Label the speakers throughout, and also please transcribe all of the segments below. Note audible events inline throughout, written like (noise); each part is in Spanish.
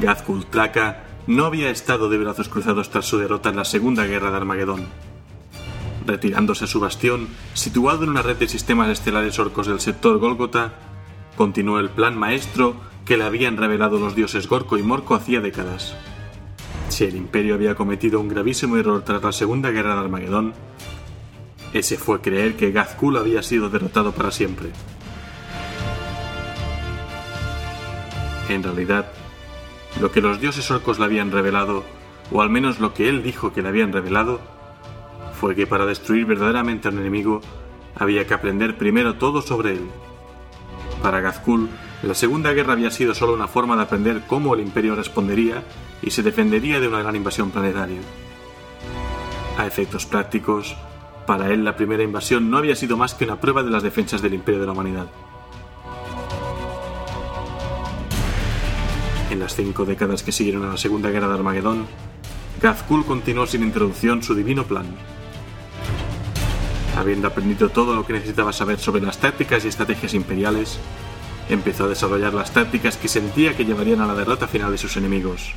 Speaker 1: Gazkul Tlaka no había estado de brazos cruzados tras su derrota en la Segunda Guerra de Armagedón. Retirándose a su bastión, situado en una red de sistemas estelares orcos del sector Golgota, continuó el plan maestro que le habían revelado los dioses Gorko y Morko hacía décadas. Si el Imperio había cometido un gravísimo error tras la Segunda Guerra de Armagedón, ese fue creer que Gazkul había sido derrotado para siempre. En realidad, lo que los dioses orcos le habían revelado, o al menos lo que él dijo que le habían revelado, fue que para destruir verdaderamente al enemigo había que aprender primero todo sobre él. Para Gazkul, la Segunda Guerra había sido solo una forma de aprender cómo el Imperio respondería y se defendería de una gran invasión planetaria. A efectos prácticos, para él la primera invasión no había sido más que una prueba de las defensas del Imperio de la Humanidad. En las cinco décadas que siguieron a la Segunda Guerra de Armagedón, Gazkul continuó sin introducción su divino plan. Habiendo aprendido todo lo que necesitaba saber sobre las tácticas y estrategias imperiales, empezó a desarrollar las tácticas que sentía que llevarían a la derrota final de sus enemigos.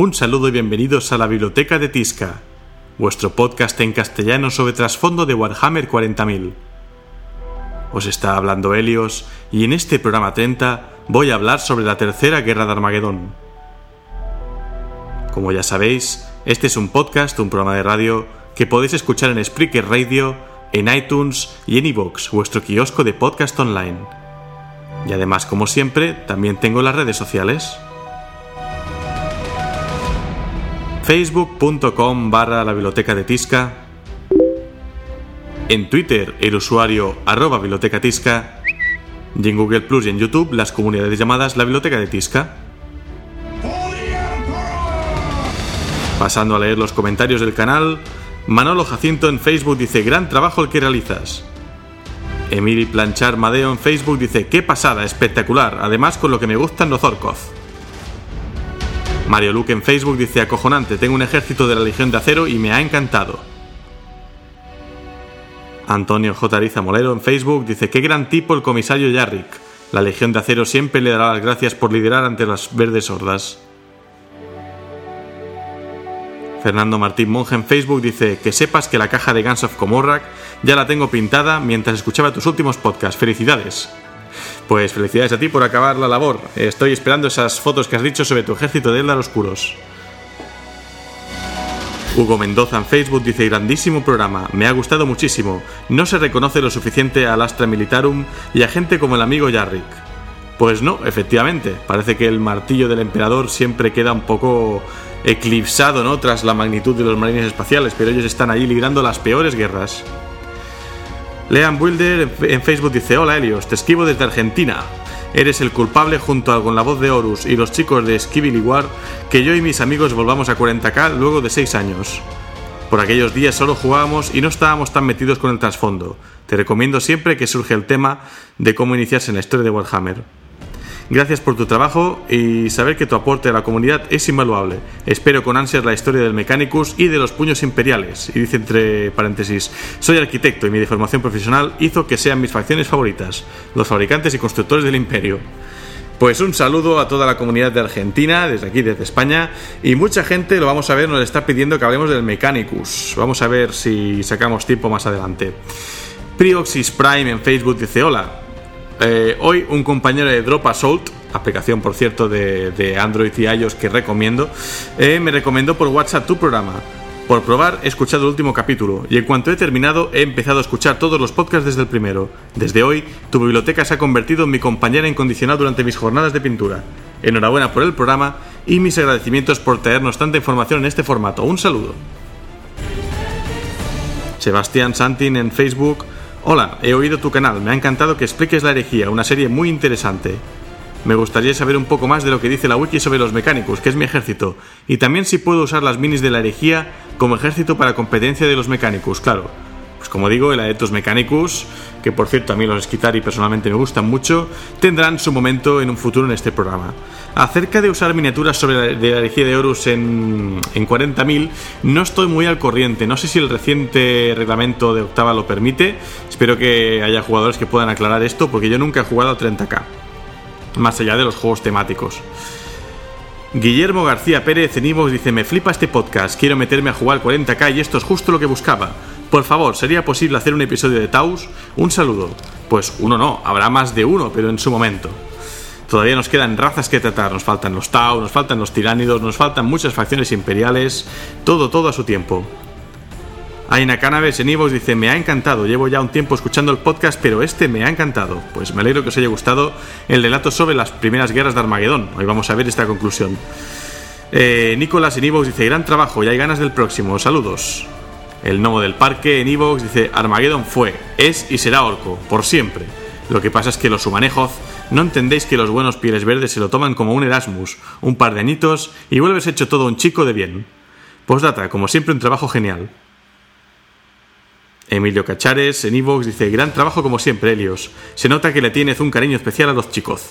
Speaker 1: Un saludo y bienvenidos a la Biblioteca de Tisca, vuestro podcast en castellano sobre trasfondo de Warhammer 40.000. Os está hablando Helios y en este programa 30 voy a hablar sobre la Tercera Guerra de Armagedón. Como ya sabéis, este es un podcast, un programa de radio que podéis escuchar en Spreaker Radio, en iTunes y en iVoox, vuestro kiosco de podcast online. Y además, como siempre, también tengo las redes sociales. facebook.com barra la biblioteca de Tisca, en Twitter el usuario arroba biblioteca Tisca y en Google Plus y en YouTube las comunidades llamadas la biblioteca de Tisca. Pasando a leer los comentarios del canal, Manolo Jacinto en Facebook dice gran trabajo el que realizas. Emily Planchar Madeo en Facebook dice qué pasada, espectacular, además con lo que me gustan los orcos. Mario Luke en Facebook dice acojonante, tengo un ejército de la Legión de Acero y me ha encantado. Antonio J. Ariza Molero en Facebook dice qué gran tipo el comisario Yarrick. La Legión de Acero siempre le dará las gracias por liderar ante las verdes hordas. Fernando Martín Monge en Facebook dice que sepas que la caja de Guns of Comorrak ya la tengo pintada mientras escuchaba tus últimos podcasts. Felicidades. Pues felicidades a ti por acabar la labor. Estoy esperando esas fotos que has dicho sobre tu ejército de Eldar Oscuros. Hugo Mendoza en Facebook dice grandísimo programa, me ha gustado muchísimo, no se reconoce lo suficiente al Astra Militarum y a gente como el amigo Yarrick. Pues no, efectivamente, parece que el martillo del emperador siempre queda un poco eclipsado, ¿no? Tras la magnitud de los marines espaciales, pero ellos están allí librando las peores guerras. Lean Wilder en Facebook dice: Hola Helios, te escribo desde Argentina. Eres el culpable junto con la voz de Horus y los chicos de Skibili War que yo y mis amigos volvamos a 40k luego de 6 años. Por aquellos días solo jugábamos y no estábamos tan metidos con el trasfondo. Te recomiendo siempre que surge el tema de cómo iniciarse en la historia de Warhammer. Gracias por tu trabajo y saber que tu aporte a la comunidad es invaluable. Espero con ansias la historia del Mechanicus y de los puños imperiales. Y dice entre paréntesis, soy arquitecto y mi deformación profesional hizo que sean mis facciones favoritas, los fabricantes y constructores del imperio. Pues un saludo a toda la comunidad de Argentina, desde aquí, desde España, y mucha gente, lo vamos a ver, nos está pidiendo que hablemos del Mechanicus. Vamos a ver si sacamos tiempo más adelante. Prioxis Prime en Facebook dice, hola, eh, hoy un compañero de Drop Assault, aplicación por cierto de, Android y iOS que recomiendo, eh, me recomendó por WhatsApp tu programa. Por probar he escuchado el último capítulo y en cuanto he terminado he empezado a escuchar todos los podcasts desde el primero. Desde hoy, tu biblioteca se ha convertido en mi compañera incondicional durante mis jornadas de pintura. Enhorabuena por el programa y mis agradecimientos por traernos tanta información en este formato. Un saludo. Sebastián Santin en Facebook Hola, he oído tu canal, me ha encantado que expliques la herejía, una serie muy interesante. Me gustaría saber un poco más de lo que dice la wiki sobre los mecánicos, que es mi ejército, y también si puedo usar las minis de la herejía como ejército para competencia de los mecánicos, claro. Pues como digo, el Aetos Mechanicus, que por cierto a mí los y personalmente me gustan mucho, tendrán su momento en un futuro en este programa. Acerca de usar miniaturas sobre la, de de Horus en, en 40.000, no estoy muy al corriente. No sé si el reciente reglamento de octava lo permite. Espero que haya jugadores que puedan aclarar esto, porque yo nunca he jugado a 30k. Más allá de los juegos temáticos. Guillermo García Pérez en dice: Me flipa este podcast, quiero meterme a jugar 40k y esto es justo lo que buscaba. Por favor, ¿sería posible hacer un episodio de Taus? Un saludo. Pues uno no, habrá más de uno, pero en su momento. Todavía nos quedan razas que tratar, nos faltan los Tau, nos faltan los tiránidos, nos faltan muchas facciones imperiales, todo, todo a su tiempo. Aina Cannabis en Ivox dice, me ha encantado, llevo ya un tiempo escuchando el podcast, pero este me ha encantado. Pues me alegro que os haya gustado el relato sobre las primeras guerras de Armagedón. Hoy vamos a ver esta conclusión. Eh, Nicolás en dice, gran trabajo, ya hay ganas del próximo, saludos. El Nomo del Parque en Ivox dice, Armagedón fue, es y será orco, por siempre. Lo que pasa es que los humanejos no entendéis que los buenos pieles verdes se lo toman como un Erasmus, un par de añitos y vuelves hecho todo un chico de bien. Postdata, como siempre un trabajo genial. Emilio Cachares en Evox dice, gran trabajo como siempre, Helios. Se nota que le tienes un cariño especial a los chicos.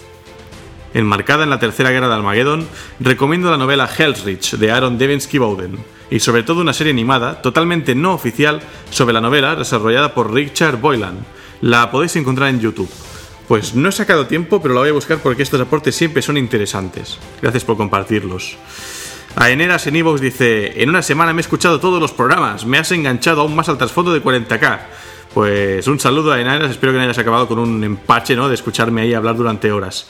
Speaker 1: Enmarcada en la Tercera Guerra de Armageddon, recomiendo la novela Hell's de Aaron Devensky Bowden y sobre todo una serie animada, totalmente no oficial, sobre la novela desarrollada por Richard Boylan. La podéis encontrar en YouTube. Pues no he sacado tiempo, pero la voy a buscar porque estos aportes siempre son interesantes. Gracias por compartirlos. Aeneras en Evox dice: En una semana me he escuchado todos los programas, me has enganchado aún más al trasfondo de 40k. Pues un saludo a Aeneras, espero que no hayas acabado con un empache ¿no? de escucharme ahí hablar durante horas.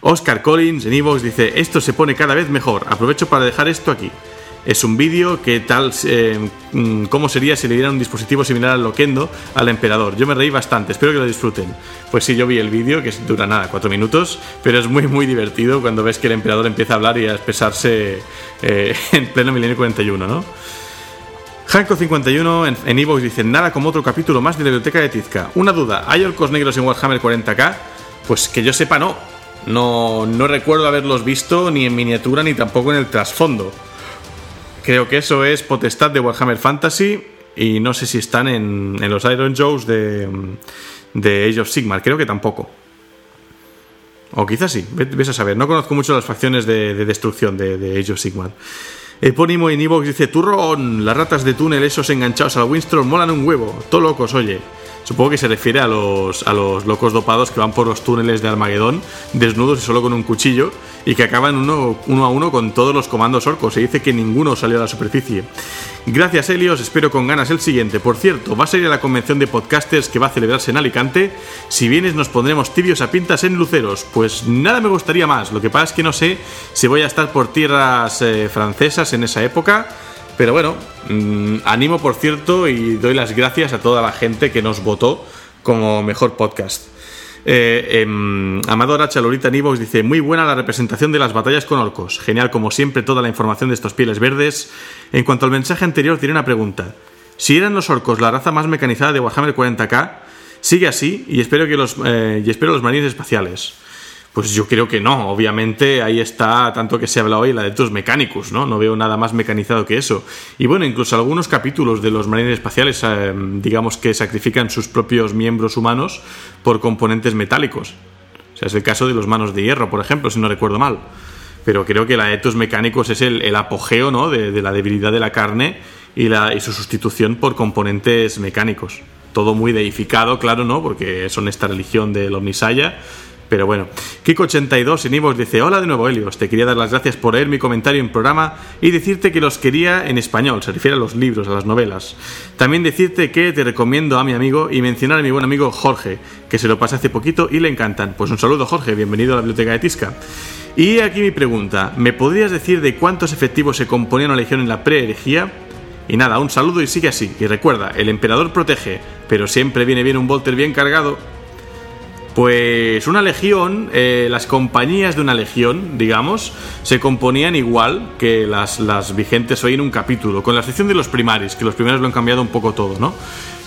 Speaker 1: Oscar Collins en Evox dice: Esto se pone cada vez mejor, aprovecho para dejar esto aquí. Es un vídeo que tal eh, mm, cómo sería si le dieran un dispositivo similar al Loquendo al emperador. Yo me reí bastante, espero que lo disfruten. Pues sí, yo vi el vídeo, que dura nada, cuatro minutos, pero es muy muy divertido cuando ves que el emperador empieza a hablar y a expresarse eh, (laughs) en pleno milenio 41, ¿no? Hanko51 en Evox dice, nada como otro capítulo más de la biblioteca de Tizca. Una duda, ¿hay orcos negros en Warhammer 40k? Pues que yo sepa no. No, no recuerdo haberlos visto ni en miniatura ni tampoco en el trasfondo. Creo que eso es potestad de Warhammer Fantasy y no sé si están en, los Iron Joes de, de Age of Sigmar. Creo que tampoco. O quizás sí, ves a saber. No conozco mucho las facciones de, destrucción de, de, Age of Sigmar. Epónimo en Evox dice: Turrón, las ratas de túnel, esos enganchados al Windstorm, molan un huevo. Todo locos, oye. Supongo que se refiere a los, a los locos dopados que van por los túneles de Armagedón, desnudos y solo con un cuchillo, y que acaban uno, a uno con todos los comandos orcos. Se dice que ninguno salió a la superficie. Gracias, Helios. Espero con ganas el siguiente. Por cierto, va a salir a la convención de podcasters que va a celebrarse en Alicante. Si vienes, nos pondremos tibios a pintas en luceros. Pues nada me gustaría más. Lo que pasa es que no sé si voy a estar por tierras eh, francesas en esa época. Pero bueno, mm, animo por cierto y doy las gracias a toda la gente que nos votó como mejor podcast. Eh, eh, Amador H. Lorita Nivos dice: Muy buena la representación de las batallas con orcos. Genial, como siempre, toda la información de estos pieles verdes. En cuanto al mensaje anterior, tiene una pregunta. Si eran los orcos la raza más mecanizada de Warhammer 40k, sigue así y espero, que los, eh, y espero los marines espaciales. Pues yo creo que no, obviamente ahí está tanto que se habla hoy la de tus mecánicos, ¿no? No veo nada más mecanizado que eso. Y bueno, incluso algunos capítulos de los marines espaciales, eh, digamos que sacrifican sus propios miembros humanos por componentes metálicos. O sea, es el caso de los manos de hierro, por ejemplo, si no recuerdo mal. Pero creo que la de tus mecánicos es el, apogeo, ¿no? De, la debilidad de la carne y, su sustitución por componentes mecánicos. Todo muy deificado, claro, ¿no? Porque son esta religión del Omnisaya pero bueno, Kiko82 en Ivos dice: Hola de nuevo, Helios. Te quería dar las gracias por leer mi comentario en programa y decirte que los quería en español. Se refiere a los libros, a las novelas. También decirte que te recomiendo a mi amigo y mencionar a mi buen amigo Jorge, que se lo pasé hace poquito y le encantan. Pues un saludo, Jorge. Bienvenido a la biblioteca de Tisca. Y aquí mi pregunta: ¿me podrías decir de cuántos efectivos se componía una legión en la pre-herejía? Y nada, un saludo y sigue así. Y recuerda, el emperador protege, pero siempre viene bien un Volter bien cargado. Pues una legión, eh, las compañías de una legión, digamos, se componían igual que las, vigentes hoy en un capítulo, con la excepción de los primaris, que los primaris lo han cambiado un poco todo, ¿no?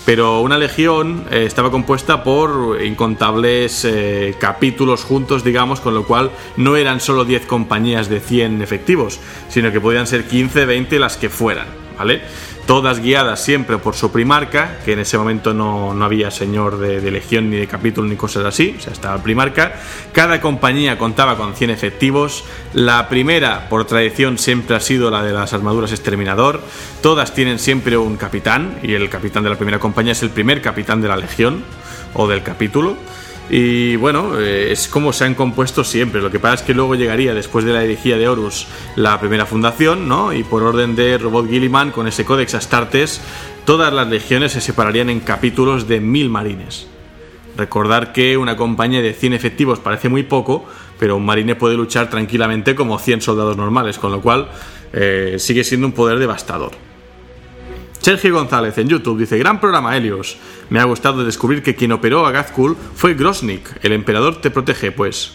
Speaker 1: Pero una legión eh, estaba compuesta por incontables eh, capítulos juntos, digamos, con lo cual no eran solo 10 compañías de 100 efectivos, sino que podían ser 15, 20 las que fueran. ¿vale? Todas guiadas siempre por su primarca, que en ese momento no, había señor de, legión ni de capítulo ni cosas así, o sea, estaba el primarca. Cada compañía contaba con 100 efectivos. La primera, por tradición, siempre ha sido la de las armaduras exterminador. Todas tienen siempre un capitán, y el capitán de la primera compañía es el primer capitán de la legión o del capítulo. Y bueno, eh, es como se han compuesto siempre. Lo que pasa es que luego llegaría, después de la herejía de Horus, la primera fundación, ¿no? Y por orden de Robot Gilliman, con ese Codex Astartes, todas las legiones se separarían en capítulos de mil marines. Recordar que una compañía de 100 efectivos parece muy poco, pero un marine puede luchar tranquilamente como 100 soldados normales, con lo cual eh, sigue siendo un poder devastador. Sergio González en YouTube dice, gran programa Helios. Me ha gustado descubrir que quien operó a Gazkul fue Grosnik. El emperador te protege, pues.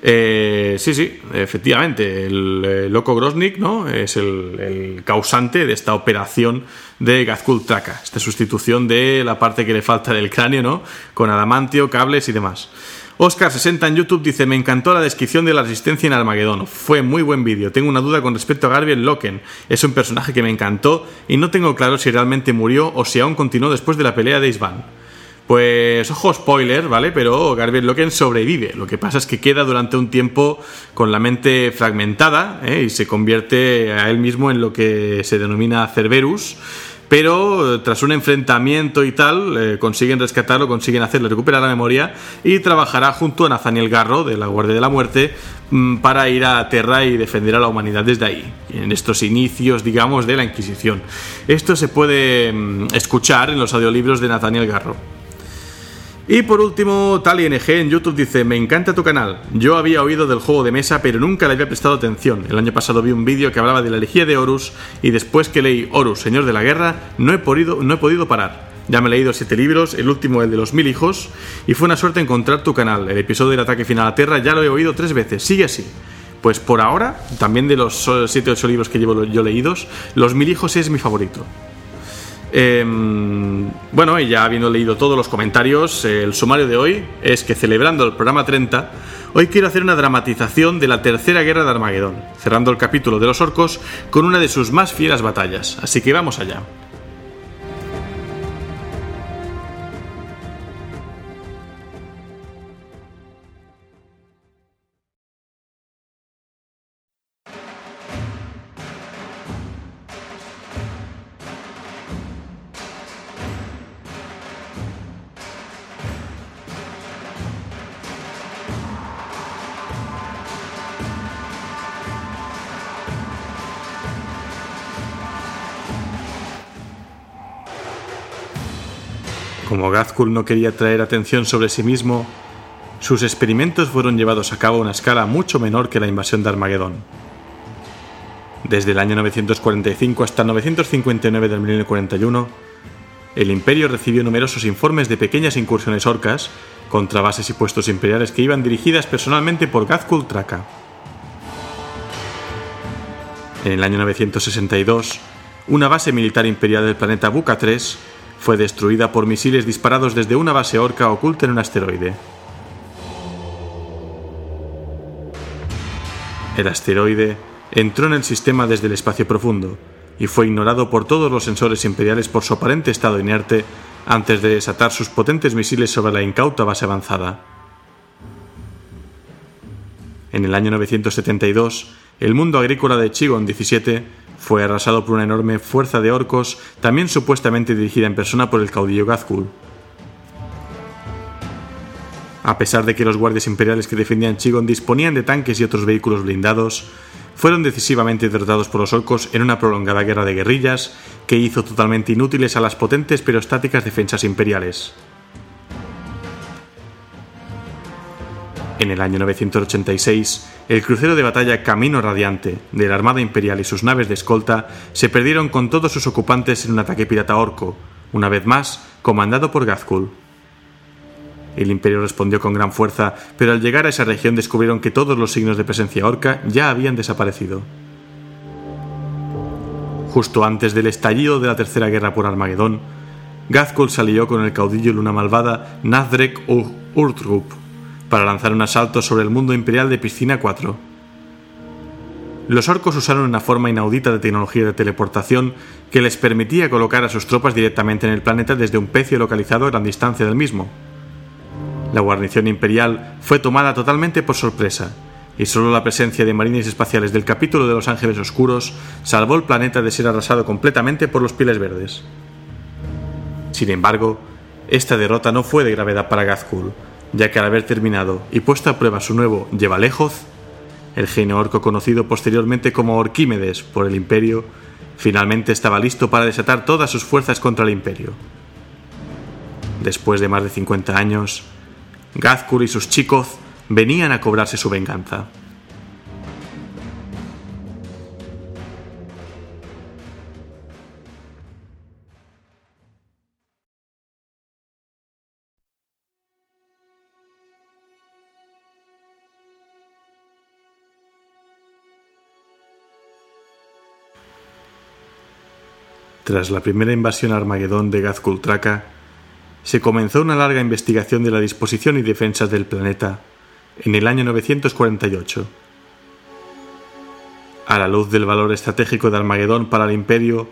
Speaker 1: Eh, sí, sí, efectivamente, el, loco Grosnik ¿no? es el, causante de esta operación de Gazkul Traka, esta sustitución de la parte que le falta del cráneo, ¿no? con adamantio, cables y demás. Oscar60 en YouTube dice: Me encantó la descripción de la resistencia en Armagedón. Fue muy buen vídeo. Tengo una duda con respecto a Garbiel Loken. Es un personaje que me encantó y no tengo claro si realmente murió o si aún continuó después de la pelea de Isvan. Pues, ojo, spoiler, ¿vale? Pero Garbiel Loken sobrevive. Lo que pasa es que queda durante un tiempo con la mente fragmentada ¿eh? y se convierte a él mismo en lo que se denomina Cerberus pero eh, tras un enfrentamiento y tal, eh, consiguen rescatarlo, consiguen hacerle recuperar la memoria y trabajará junto a Nathaniel Garro de la Guardia de la Muerte mm, para ir a Terra y defender a la humanidad desde ahí, en estos inicios, digamos, de la Inquisición. Esto se puede mm, escuchar en los audiolibros de Nathaniel Garro. Y por último, TaliNG en YouTube dice, me encanta tu canal. Yo había oído del juego de mesa, pero nunca le había prestado atención. El año pasado vi un vídeo que hablaba de la elegía de Horus y después que leí Horus, Señor de la Guerra, no he podido, no he podido parar. Ya me he leído siete libros, el último el de los mil hijos, y fue una suerte encontrar tu canal. El episodio del ataque final a Tierra ya lo he oído tres veces, sigue así. Pues por ahora, también de los siete o ocho libros que llevo yo leídos, Los mil hijos es mi favorito. Em, bueno, y ya habiendo leído todos los comentarios, el sumario de hoy es que celebrando el programa 30, hoy quiero hacer una dramatización de la tercera guerra de Armagedón, cerrando el capítulo de los orcos con una de sus más fieras batallas. Así que vamos allá. No quería traer atención sobre sí mismo, sus experimentos fueron llevados a cabo a una escala mucho menor que la invasión de Armagedón. Desde el año 945 hasta 959 del 1941, el imperio recibió numerosos informes de pequeñas incursiones orcas contra bases y puestos imperiales que iban dirigidas personalmente por Gazkul Traka. En el año 962, una base militar imperial del planeta Buka 3 fue destruida por misiles disparados desde una base orca oculta en un asteroide. El asteroide entró en el sistema desde el espacio profundo y fue ignorado por todos los sensores imperiales por su aparente estado inerte antes de desatar sus potentes misiles sobre la incauta base avanzada. En el año 972, el mundo agrícola de Chigon 17 fue arrasado por una enorme fuerza de orcos, también supuestamente dirigida en persona por el caudillo Gazkul. A pesar de que los guardias imperiales que defendían Chigon disponían de tanques y otros vehículos blindados, fueron decisivamente derrotados por los orcos en una prolongada guerra de guerrillas que hizo totalmente inútiles a las potentes pero estáticas defensas imperiales. En el año 986, el crucero de batalla Camino Radiante de la Armada Imperial y sus naves de escolta se perdieron con todos sus ocupantes en un ataque pirata orco, una vez más comandado por Gazkul. El imperio respondió con gran fuerza, pero al llegar a esa región descubrieron que todos los signos de presencia orca ya habían desaparecido. Justo antes del estallido de la Tercera Guerra por Armagedón, Gazkul salió con el caudillo luna malvada Nathrek Urtrup para lanzar un asalto sobre el mundo imperial de Piscina 4. los orcos usaron una forma inaudita de tecnología de teleportación que les permitía colocar a sus tropas directamente en el planeta desde un pecio localizado a gran distancia del mismo. La guarnición imperial fue tomada totalmente por sorpresa, y solo la presencia de marines espaciales del capítulo de los Ángeles Oscuros salvó el planeta de ser arrasado completamente por los pieles verdes. Sin embargo, esta derrota no fue de gravedad para Gazkul, ya que al haber terminado y puesto a prueba su nuevo Llevalejoz, el genio orco conocido posteriormente como Orquímedes por el Imperio, finalmente estaba listo para desatar todas sus fuerzas contra el Imperio. Después de más de 50 años, Gazkur y sus chicos venían a cobrarse su venganza. Tras la primera invasión Armagedón de Gazkultraka, se comenzó una larga investigación de la disposición y defensas del planeta en el año 948. A la luz del valor estratégico de Armagedón para el Imperio,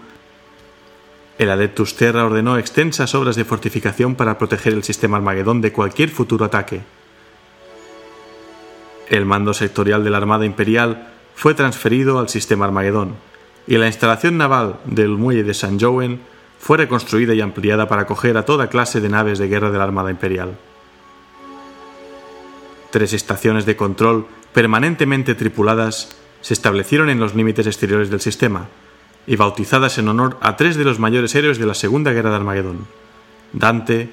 Speaker 1: el Adeptus Terra ordenó extensas obras de fortificación para proteger el sistema Armagedón de cualquier futuro ataque. El mando sectorial de la Armada Imperial fue transferido al sistema Armagedón, y la instalación naval del muelle de San Joen fue reconstruida y ampliada para acoger a toda clase de naves de guerra de la Armada Imperial. Tres estaciones de control permanentemente tripuladas se establecieron en los límites exteriores del sistema y bautizadas en honor a tres de los mayores héroes de la Segunda Guerra de Armagedón, Dante,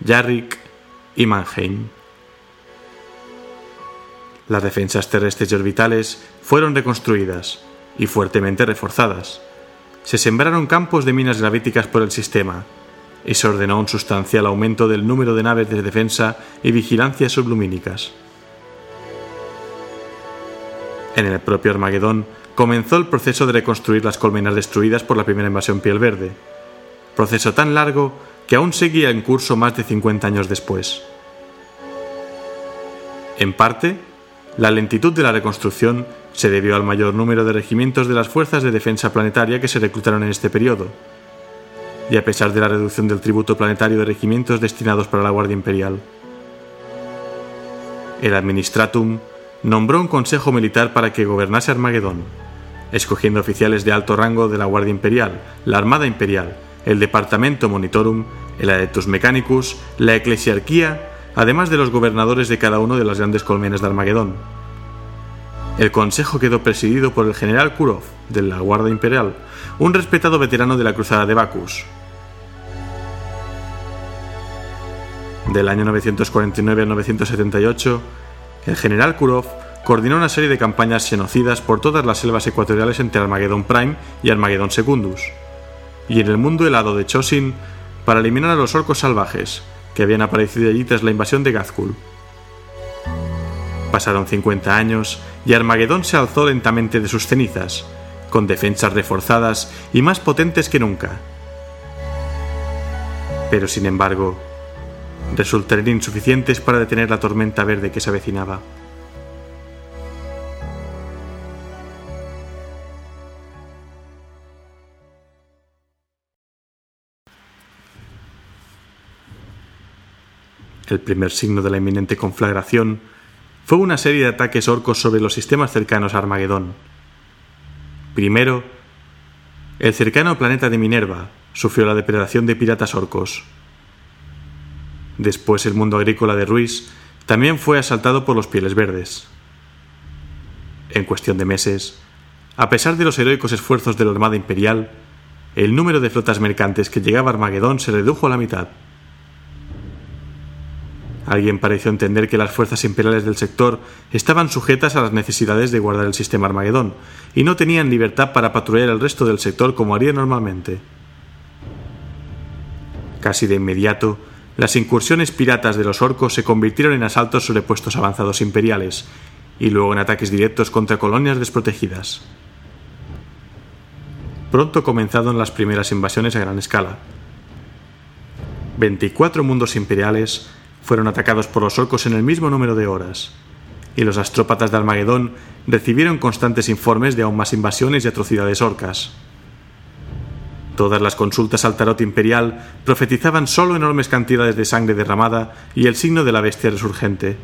Speaker 1: Yarrick y Mannheim. Las defensas terrestres y orbitales fueron reconstruidas y fuertemente reforzadas. Se sembraron campos de minas gravíticas por el sistema y se ordenó un sustancial aumento del número de naves de defensa y vigilancia sublumínicas. En el propio Armagedón comenzó el proceso de reconstruir las colmenas destruidas por la primera invasión piel verde, proceso tan largo que aún seguía en curso más de 50 años después. En parte, la lentitud de la reconstrucción se debió al mayor número de regimientos de las Fuerzas de Defensa Planetaria que se reclutaron en este periodo. Y a pesar de la reducción del tributo planetario de regimientos destinados para la Guardia Imperial. El Administratum nombró un consejo militar para que gobernase Armagedón, escogiendo oficiales de alto rango de la Guardia Imperial, la Armada Imperial, el Departamento Monitorum, el Adeptus Mechanicus, la Eclesiarquía, además de los gobernadores de cada uno de las grandes colmenas de Armagedón el consejo quedó presidido por el general Kurov, de la Guardia Imperial, un respetado veterano de la Cruzada de Bacchus. Del año 949 a 978, el general Kurov coordinó una serie de campañas genocidas por todas las selvas ecuatoriales entre Armageddon Prime y Armageddon Secundus, y en el mundo helado de Chosin para eliminar a los orcos salvajes que habían aparecido allí tras la invasión de Gazkul. Pasaron 50 años y Armagedón se alzó lentamente de sus cenizas, con defensas reforzadas y más potentes que nunca. Pero sin embargo, resultarían insuficientes para detener la tormenta verde que se avecinaba. El primer signo de la inminente conflagración fue una serie de ataques orcos sobre los sistemas cercanos a Armagedón. Primero, el cercano planeta de Minerva sufrió la depredación de piratas orcos. Después el mundo agrícola de Ruiz también fue asaltado por los pieles verdes. En cuestión de meses, a pesar de los heroicos esfuerzos de la Armada Imperial, el número de flotas mercantes que llegaba a Armagedón se redujo a la mitad. Alguien pareció entender que las fuerzas imperiales del sector estaban sujetas a las necesidades de guardar el sistema Armagedón y no tenían libertad para patrullar el resto del sector como haría normalmente. Casi de inmediato, las incursiones piratas de los orcos se convirtieron en asaltos sobre puestos avanzados imperiales y luego en ataques directos contra colonias desprotegidas. Pronto comenzaron las primeras invasiones a gran escala. 24 mundos imperiales fueron atacados por los orcos en el mismo número de horas, y los astrópatas de Armagedón recibieron constantes informes de aún más invasiones y atrocidades orcas. Todas las consultas al tarot imperial profetizaban solo enormes cantidades de sangre derramada y el signo de la bestia resurgente.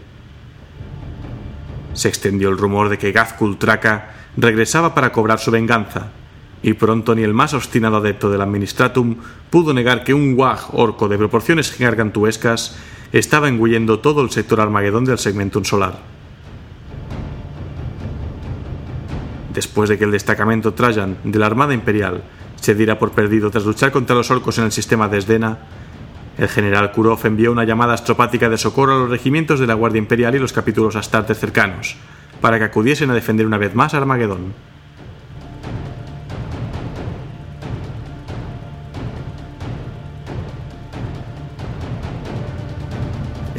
Speaker 1: Se extendió el rumor de que Gazkul Traka regresaba para cobrar su venganza, y pronto ni el más obstinado adepto del Administratum pudo negar que un Wag orco de proporciones gargantuescas estaba engullendo todo el sector Armagedón del segmentum solar. Después de que el destacamento Trajan de la Armada Imperial se diera por perdido tras luchar contra los orcos en el sistema de Esdena, el general Kurov envió una llamada astropática de socorro a los regimientos de la Guardia Imperial y los capítulos astartes cercanos, para que acudiesen a defender una vez más a Armagedón.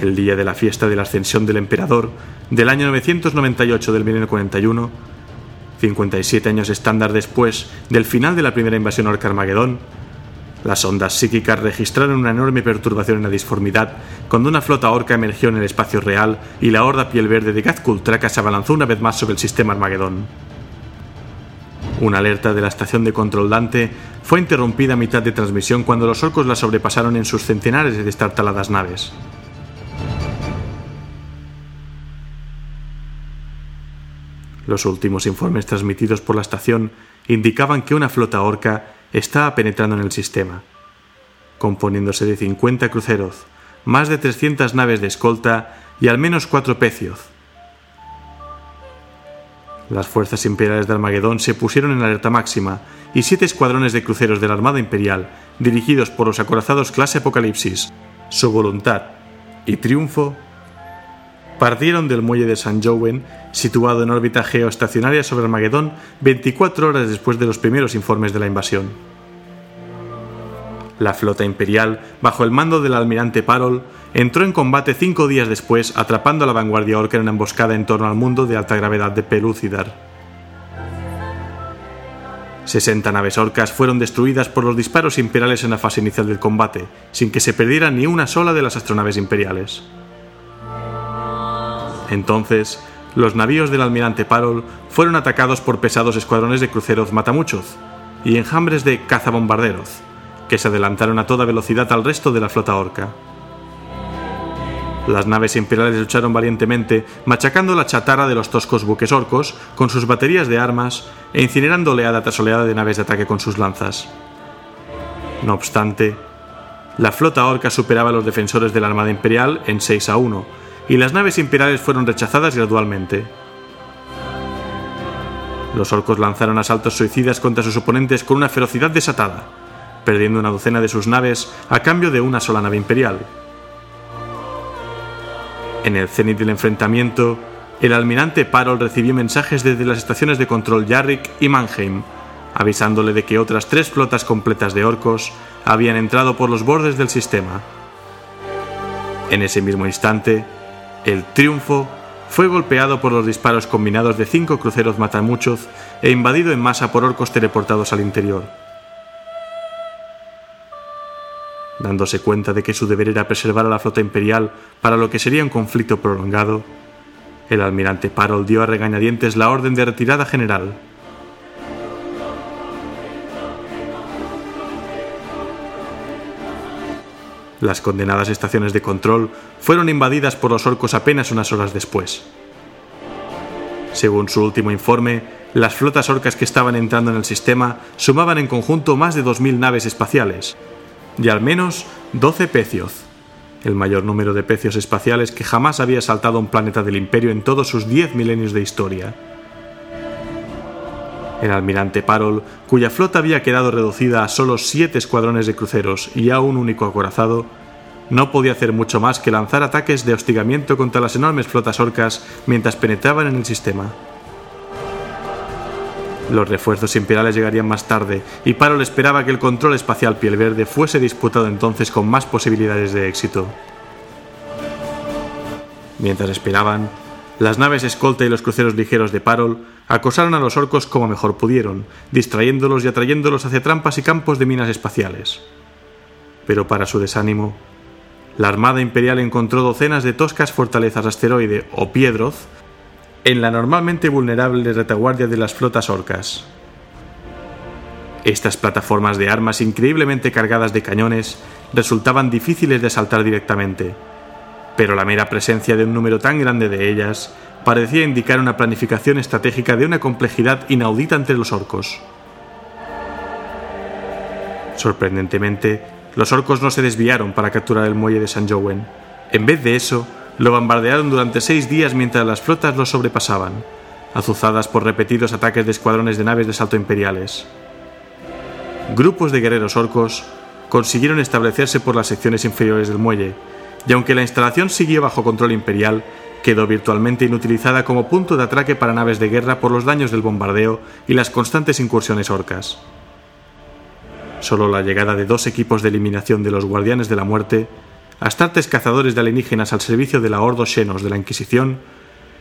Speaker 1: El día de la fiesta de la ascensión del emperador del año 998 del milenio 41, 57 años estándar después del final de la primera invasión orca Armagedón, las ondas psíquicas registraron una enorme perturbación en la disformidad cuando una flota orca emergió en el espacio real y la horda piel verde de Gazkultraka se abalanzó una vez más sobre el sistema Armagedón. Una alerta de la estación de control Dante fue interrumpida a mitad de transmisión cuando los orcos la sobrepasaron en sus centenares de destartaladas naves. Los últimos informes transmitidos por la estación indicaban que una flota orca estaba penetrando en el sistema, componiéndose de 50 cruceros, más de 300 naves de escolta y al menos cuatro pecios. Las fuerzas imperiales de Armagedón se pusieron en alerta máxima y siete escuadrones de cruceros de la Armada Imperial, dirigidos por los acorazados clase Apocalipsis, su voluntad y triunfo, partieron del muelle de San Joven, situado en órbita geoestacionaria sobre Armagedón, 24 horas después de los primeros informes de la invasión. La flota imperial, bajo el mando del almirante Parol, entró en combate cinco días después, atrapando a la vanguardia orca en una emboscada en torno al mundo de alta gravedad de Pelúcidar. 60 naves orcas fueron destruidas por los disparos imperiales en la fase inicial del combate, sin que se perdiera ni una sola de las astronaves imperiales. Entonces, los navíos del almirante Parol fueron atacados por pesados escuadrones de cruceros matamuchos y enjambres de cazabombarderos, que se adelantaron a toda velocidad al resto de la flota orca. Las naves imperiales lucharon valientemente, machacando la chatarra de los toscos buques orcos con sus baterías de armas e incinerando oleada tras oleada de naves de ataque con sus lanzas. No obstante, la flota orca superaba a los defensores de la Armada Imperial en 6 a 1, y las naves imperiales fueron rechazadas gradualmente. Los orcos lanzaron asaltos suicidas contra sus oponentes con una ferocidad desatada, perdiendo una docena de sus naves a cambio de una sola nave imperial. En el cenit del enfrentamiento, el almirante Parol recibió mensajes desde las estaciones de control Yarrick y Mannheim, avisándole de que otras tres flotas completas de orcos habían entrado por los bordes del sistema. En ese mismo instante, el triunfo fue golpeado por los disparos combinados de cinco cruceros matamuchos e invadido en masa por orcos teleportados al interior. Dándose cuenta de que su deber era preservar a la flota imperial para lo que sería un conflicto prolongado, el almirante Parol dio a regañadientes la orden de retirada general. Las condenadas estaciones de control fueron invadidas por los orcos apenas unas horas después. Según su último informe, las flotas orcas que estaban entrando en el sistema sumaban en conjunto más de 2.000 naves espaciales y al menos 12 pecios, el mayor número de pecios espaciales que jamás había saltado un planeta del imperio en todos sus 10 milenios de historia. El almirante Parol, cuya flota había quedado reducida a solo siete escuadrones de cruceros y a un único acorazado, no podía hacer mucho más que lanzar ataques de hostigamiento contra las enormes flotas orcas mientras penetraban en el sistema. Los refuerzos imperiales llegarían más tarde, y Parol esperaba que el control espacial piel verde fuese disputado entonces con más posibilidades de éxito. Mientras esperaban, las naves escolta y los cruceros ligeros de Parol acosaron a los orcos como mejor pudieron, distrayéndolos y atrayéndolos hacia trampas y campos de minas espaciales. Pero para su desánimo, la Armada Imperial encontró docenas de toscas fortalezas asteroide o Piedroth en la normalmente vulnerable retaguardia de las flotas orcas. Estas plataformas de armas increíblemente cargadas de cañones resultaban difíciles de asaltar directamente, pero la mera presencia de un número tan grande de ellas parecía indicar una planificación estratégica de una complejidad inaudita entre los orcos. Sorprendentemente, los orcos no se desviaron para capturar el muelle de San Jowen. En vez de eso, lo bombardearon durante seis días mientras las flotas lo sobrepasaban, azuzadas por repetidos ataques de escuadrones de naves de salto imperiales. Grupos de guerreros orcos consiguieron establecerse por las secciones inferiores del muelle, y aunque la instalación siguió bajo control imperial, quedó virtualmente inutilizada como punto de atraque para naves de guerra por los daños del bombardeo y las constantes incursiones orcas. Solo la llegada de dos equipos de eliminación de los Guardianes de la Muerte, astartes cazadores de alienígenas al servicio de la Ordo Xenos de la Inquisición,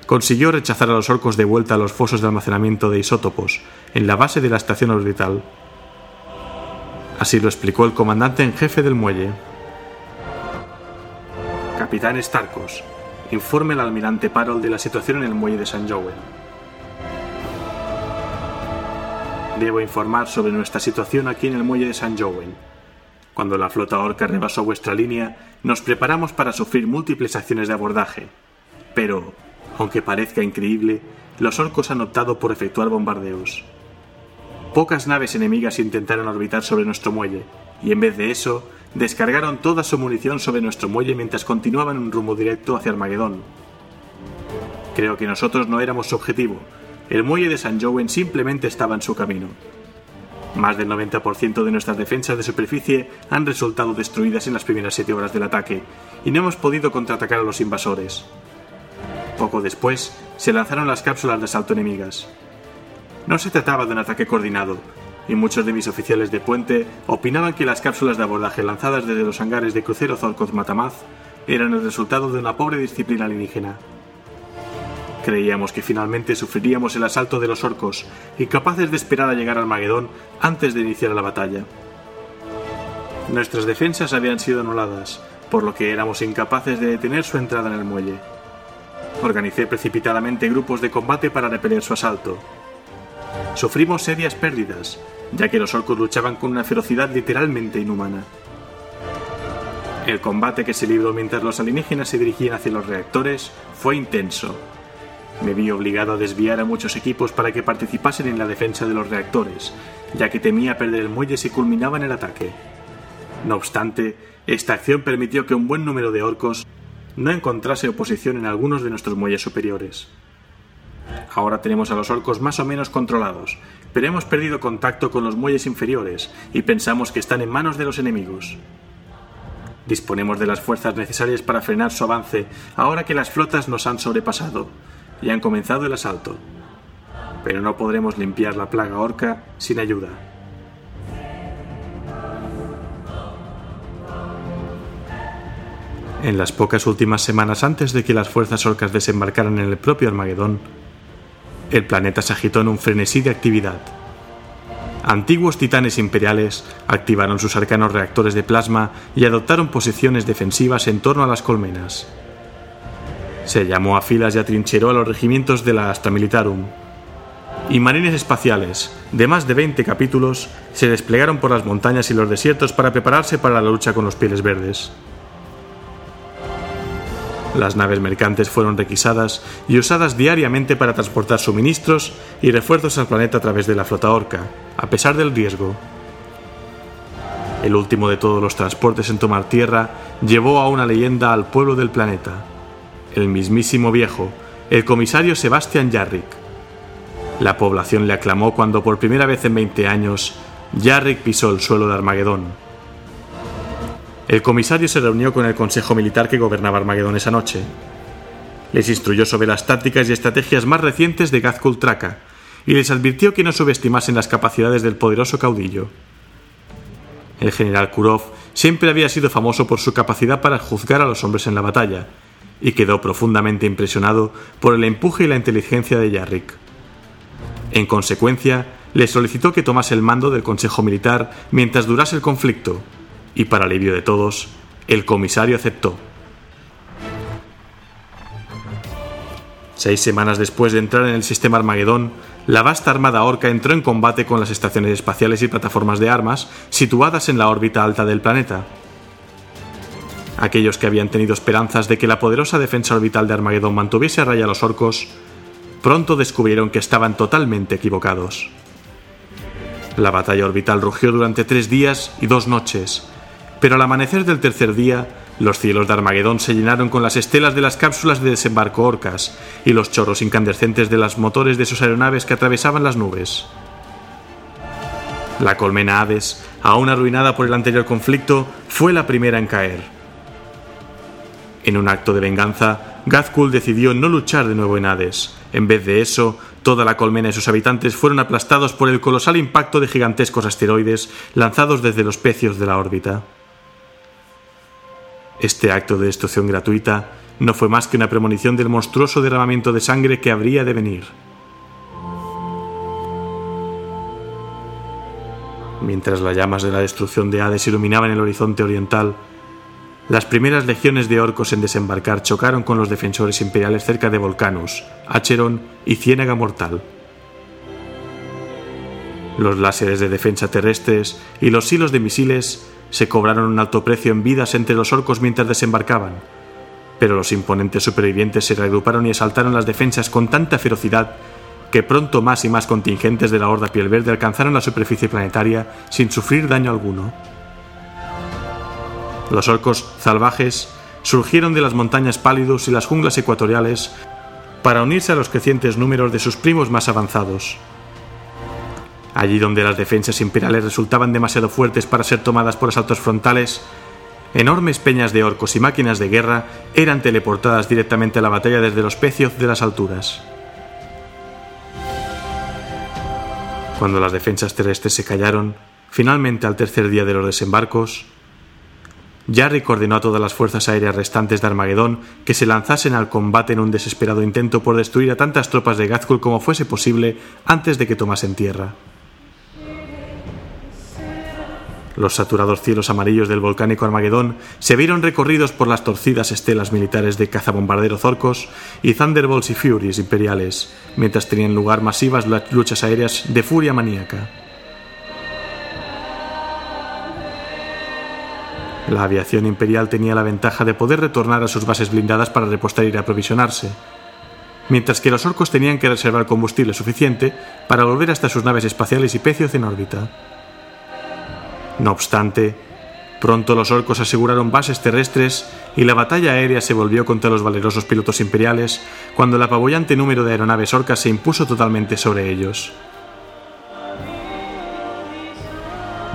Speaker 1: consiguió rechazar a los orcos de vuelta a los fosos de almacenamiento de isótopos en la base de la estación orbital. Así lo explicó el comandante en jefe del muelle. Capitán Starkos, informe al almirante Parol de la situación en el muelle de San Joel. Debo informar sobre nuestra situación aquí en el muelle de San Joel. Cuando la flota orca rebasó vuestra línea, nos preparamos para sufrir múltiples acciones de abordaje. Pero, aunque parezca increíble, los orcos han optado por efectuar bombardeos. Pocas naves enemigas intentaron orbitar sobre nuestro muelle, y en vez de eso, descargaron toda su munición sobre nuestro muelle mientras continuaban un rumbo directo hacia Armagedón. Creo que nosotros no éramos su objetivo, el muelle de San Joven simplemente estaba en su camino. Más del 90% de nuestras defensas de superficie han resultado destruidas en las primeras siete horas del ataque, y no hemos podido contraatacar a los invasores. Poco después, se lanzaron las cápsulas de asalto enemigas. No se trataba de un ataque coordinado, y muchos de mis oficiales de puente opinaban que las cápsulas de abordaje lanzadas desde los hangares de crucero Zorkoz Matamaz eran el resultado de una pobre disciplina alienígena. Creíamos que finalmente sufriríamos el asalto de los orcos, incapaces de esperar a llegar al Magedón antes de iniciar la batalla. Nuestras defensas habían sido anuladas, por lo que éramos incapaces de detener su entrada en el muelle. Organicé precipitadamente grupos de combate para repeler su asalto. Sufrimos serias pérdidas, ya que los orcos luchaban con una ferocidad literalmente inhumana. El combate que se libró mientras los alienígenas se dirigían hacia los reactores fue intenso, me vi obligado a desviar a muchos equipos para que participasen en la defensa de los reactores, ya que temía perder el muelle si culminaban el ataque. No obstante, esta acción permitió que un buen número de orcos no encontrase oposición en algunos de nuestros muelles superiores. Ahora tenemos a los orcos más o menos controlados, pero hemos perdido contacto con los muelles inferiores y pensamos que están en manos de los enemigos. Disponemos de las fuerzas necesarias para frenar su avance ahora que las flotas nos han sobrepasado, y han comenzado el asalto. Pero no podremos limpiar la plaga orca sin ayuda. En las pocas últimas semanas antes de que las fuerzas orcas desembarcaran en el propio Armagedón, el planeta se agitó en un frenesí de actividad. Antiguos titanes imperiales activaron sus arcanos reactores de plasma y adoptaron posiciones defensivas en torno a las colmenas. Se llamó a filas y atrincheró a los regimientos de la Astra Militarum. Y marines espaciales, de más de 20 capítulos, se desplegaron por las montañas y los desiertos para prepararse para la lucha con los pieles verdes. Las naves mercantes fueron requisadas y usadas diariamente para transportar suministros y refuerzos al planeta a través de la flota orca, a pesar del riesgo. El último de todos los transportes en tomar tierra llevó a una leyenda al pueblo del planeta el mismísimo viejo, el comisario Sebastian Jarrick. La población le aclamó cuando por primera vez en 20 años Jarrick pisó el suelo de Armagedón. El comisario se reunió con el consejo militar que gobernaba Armagedón esa noche. Les instruyó sobre las tácticas y estrategias más recientes de Gazkul Traka y les advirtió que no subestimasen las capacidades del poderoso caudillo. El general Kurov siempre había sido famoso por su capacidad para juzgar a los hombres en la batalla, y quedó profundamente impresionado por el empuje y la inteligencia de Yarrick. En consecuencia, le solicitó que tomase el mando del Consejo Militar mientras durase el conflicto, y para alivio de todos, el comisario aceptó. Seis semanas después de entrar en el sistema Armagedón, la vasta armada orca entró en combate con las estaciones espaciales y plataformas de armas situadas en la órbita alta del planeta. Aquellos que habían tenido esperanzas de que la poderosa defensa orbital de Armagedón mantuviese a raya a los orcos, pronto descubrieron que estaban totalmente equivocados. La batalla orbital rugió durante tres días y dos noches, pero al amanecer del tercer día, los cielos de Armagedón se llenaron con las estelas de las cápsulas de desembarco orcas y los chorros incandescentes de los motores de sus aeronaves que atravesaban las nubes. La colmena Hades, aún arruinada por el anterior conflicto, fue la primera en caer. En un acto de venganza, Gazkul decidió no luchar de nuevo en Hades. En vez de eso, Toda la colmena y sus habitantes fueron aplastados por el colosal impacto de gigantescos asteroides lanzados desde los pecios de la órbita. Este acto de destrucción gratuita no fue más que una premonición del monstruoso derramamiento de sangre que habría de venir. Mientras las llamas de la destrucción de Hades iluminaban el horizonte oriental, las primeras legiones de orcos en desembarcar chocaron con los defensores imperiales cerca de Volcanus, Acheron y Ciénaga Mortal. Los láseres de defensa terrestres y los silos de misiles se cobraron un alto precio en vidas entre los orcos mientras desembarcaban, pero los imponentes supervivientes se reagruparon y asaltaron las defensas con tanta ferocidad que pronto más y más contingentes de la Horda Piel Verde alcanzaron la superficie planetaria sin sufrir daño alguno. Los orcos salvajes surgieron de las montañas pálidos y las junglas ecuatoriales para unirse a los crecientes números de sus primos más avanzados. Allí donde las defensas imperiales resultaban demasiado fuertes para ser tomadas por asaltos frontales, enormes peñas de orcos y máquinas de guerra eran teleportadas directamente a la batalla desde los pecios de las alturas. Cuando las defensas terrestres se callaron, finalmente al tercer día de los desembarcos, Jarry ordenó a todas las fuerzas aéreas restantes de Armagedón que se lanzasen al combate en un desesperado intento por destruir a tantas tropas de Gazkul como fuese posible antes de que tomasen tierra. Los saturados cielos amarillos del volcánico Armagedón se vieron recorridos por las torcidas estelas militares de cazabombarderos orcos y Thunderbolts y Furies imperiales, mientras tenían lugar masivas luchas aéreas de furia maníaca. La aviación imperial tenía la ventaja de poder retornar a sus bases blindadas para repostar y reaprovisionarse, mientras que los orcos tenían que reservar combustible suficiente para volver hasta sus naves espaciales y pecios en órbita. No obstante, pronto los orcos aseguraron bases terrestres y la batalla aérea se volvió contra los valerosos pilotos imperiales cuando el apabullante número de aeronaves orcas se impuso totalmente sobre ellos.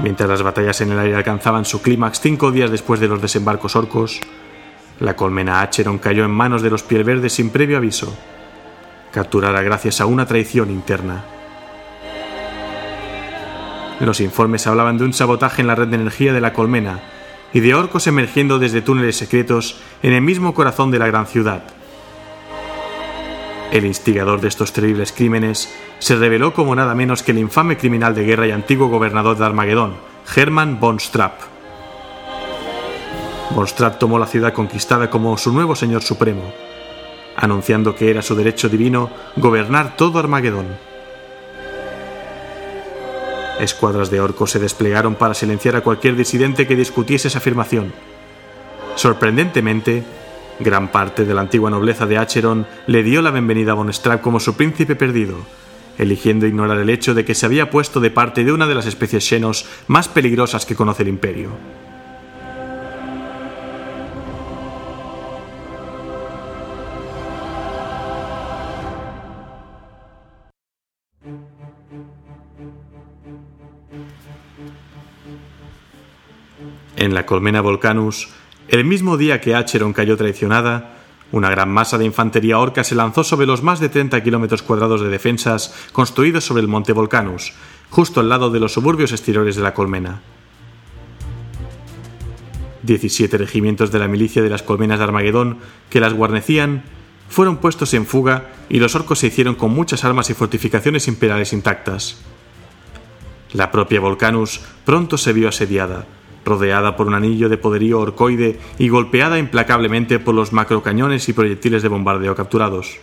Speaker 1: Mientras las batallas en el aire alcanzaban su clímax cinco días después de los desembarcos orcos, la colmena Acheron cayó en manos de los verdes sin previo aviso, capturada gracias a una traición interna. Los informes hablaban de un sabotaje en la red de energía de la colmena y de orcos emergiendo desde túneles secretos en el mismo corazón de la gran ciudad. El instigador de estos terribles crímenes se reveló como nada menos que el infame criminal de guerra y antiguo gobernador de Armagedón, Hermann von Strapp. Von Strapp tomó la ciudad conquistada como su nuevo señor supremo, anunciando que era su derecho divino gobernar todo Armagedón. Escuadras de orcos se desplegaron para silenciar a cualquier disidente que discutiese esa afirmación. Sorprendentemente, Gran parte de la antigua nobleza de Acheron le dio la bienvenida a Von como su príncipe perdido, eligiendo ignorar el hecho de que se había puesto de parte de una de las especies xenos más peligrosas que conoce el imperio. En la colmena Volcanus, el mismo día que Acheron cayó traicionada, una gran masa de infantería orca se lanzó sobre los más de 30 kilómetros cuadrados de defensas construidos sobre el monte Volcanus, justo al lado de los suburbios exteriores de la colmena. 17 regimientos de la milicia de las colmenas de Armagedón que las guarnecían fueron puestos en fuga y los orcos se hicieron con muchas armas y fortificaciones imperiales intactas. La propia Volcanus pronto se vio asediada, rodeada por un anillo de poderío orcoide y golpeada implacablemente por los macrocañones y proyectiles de bombardeo capturados.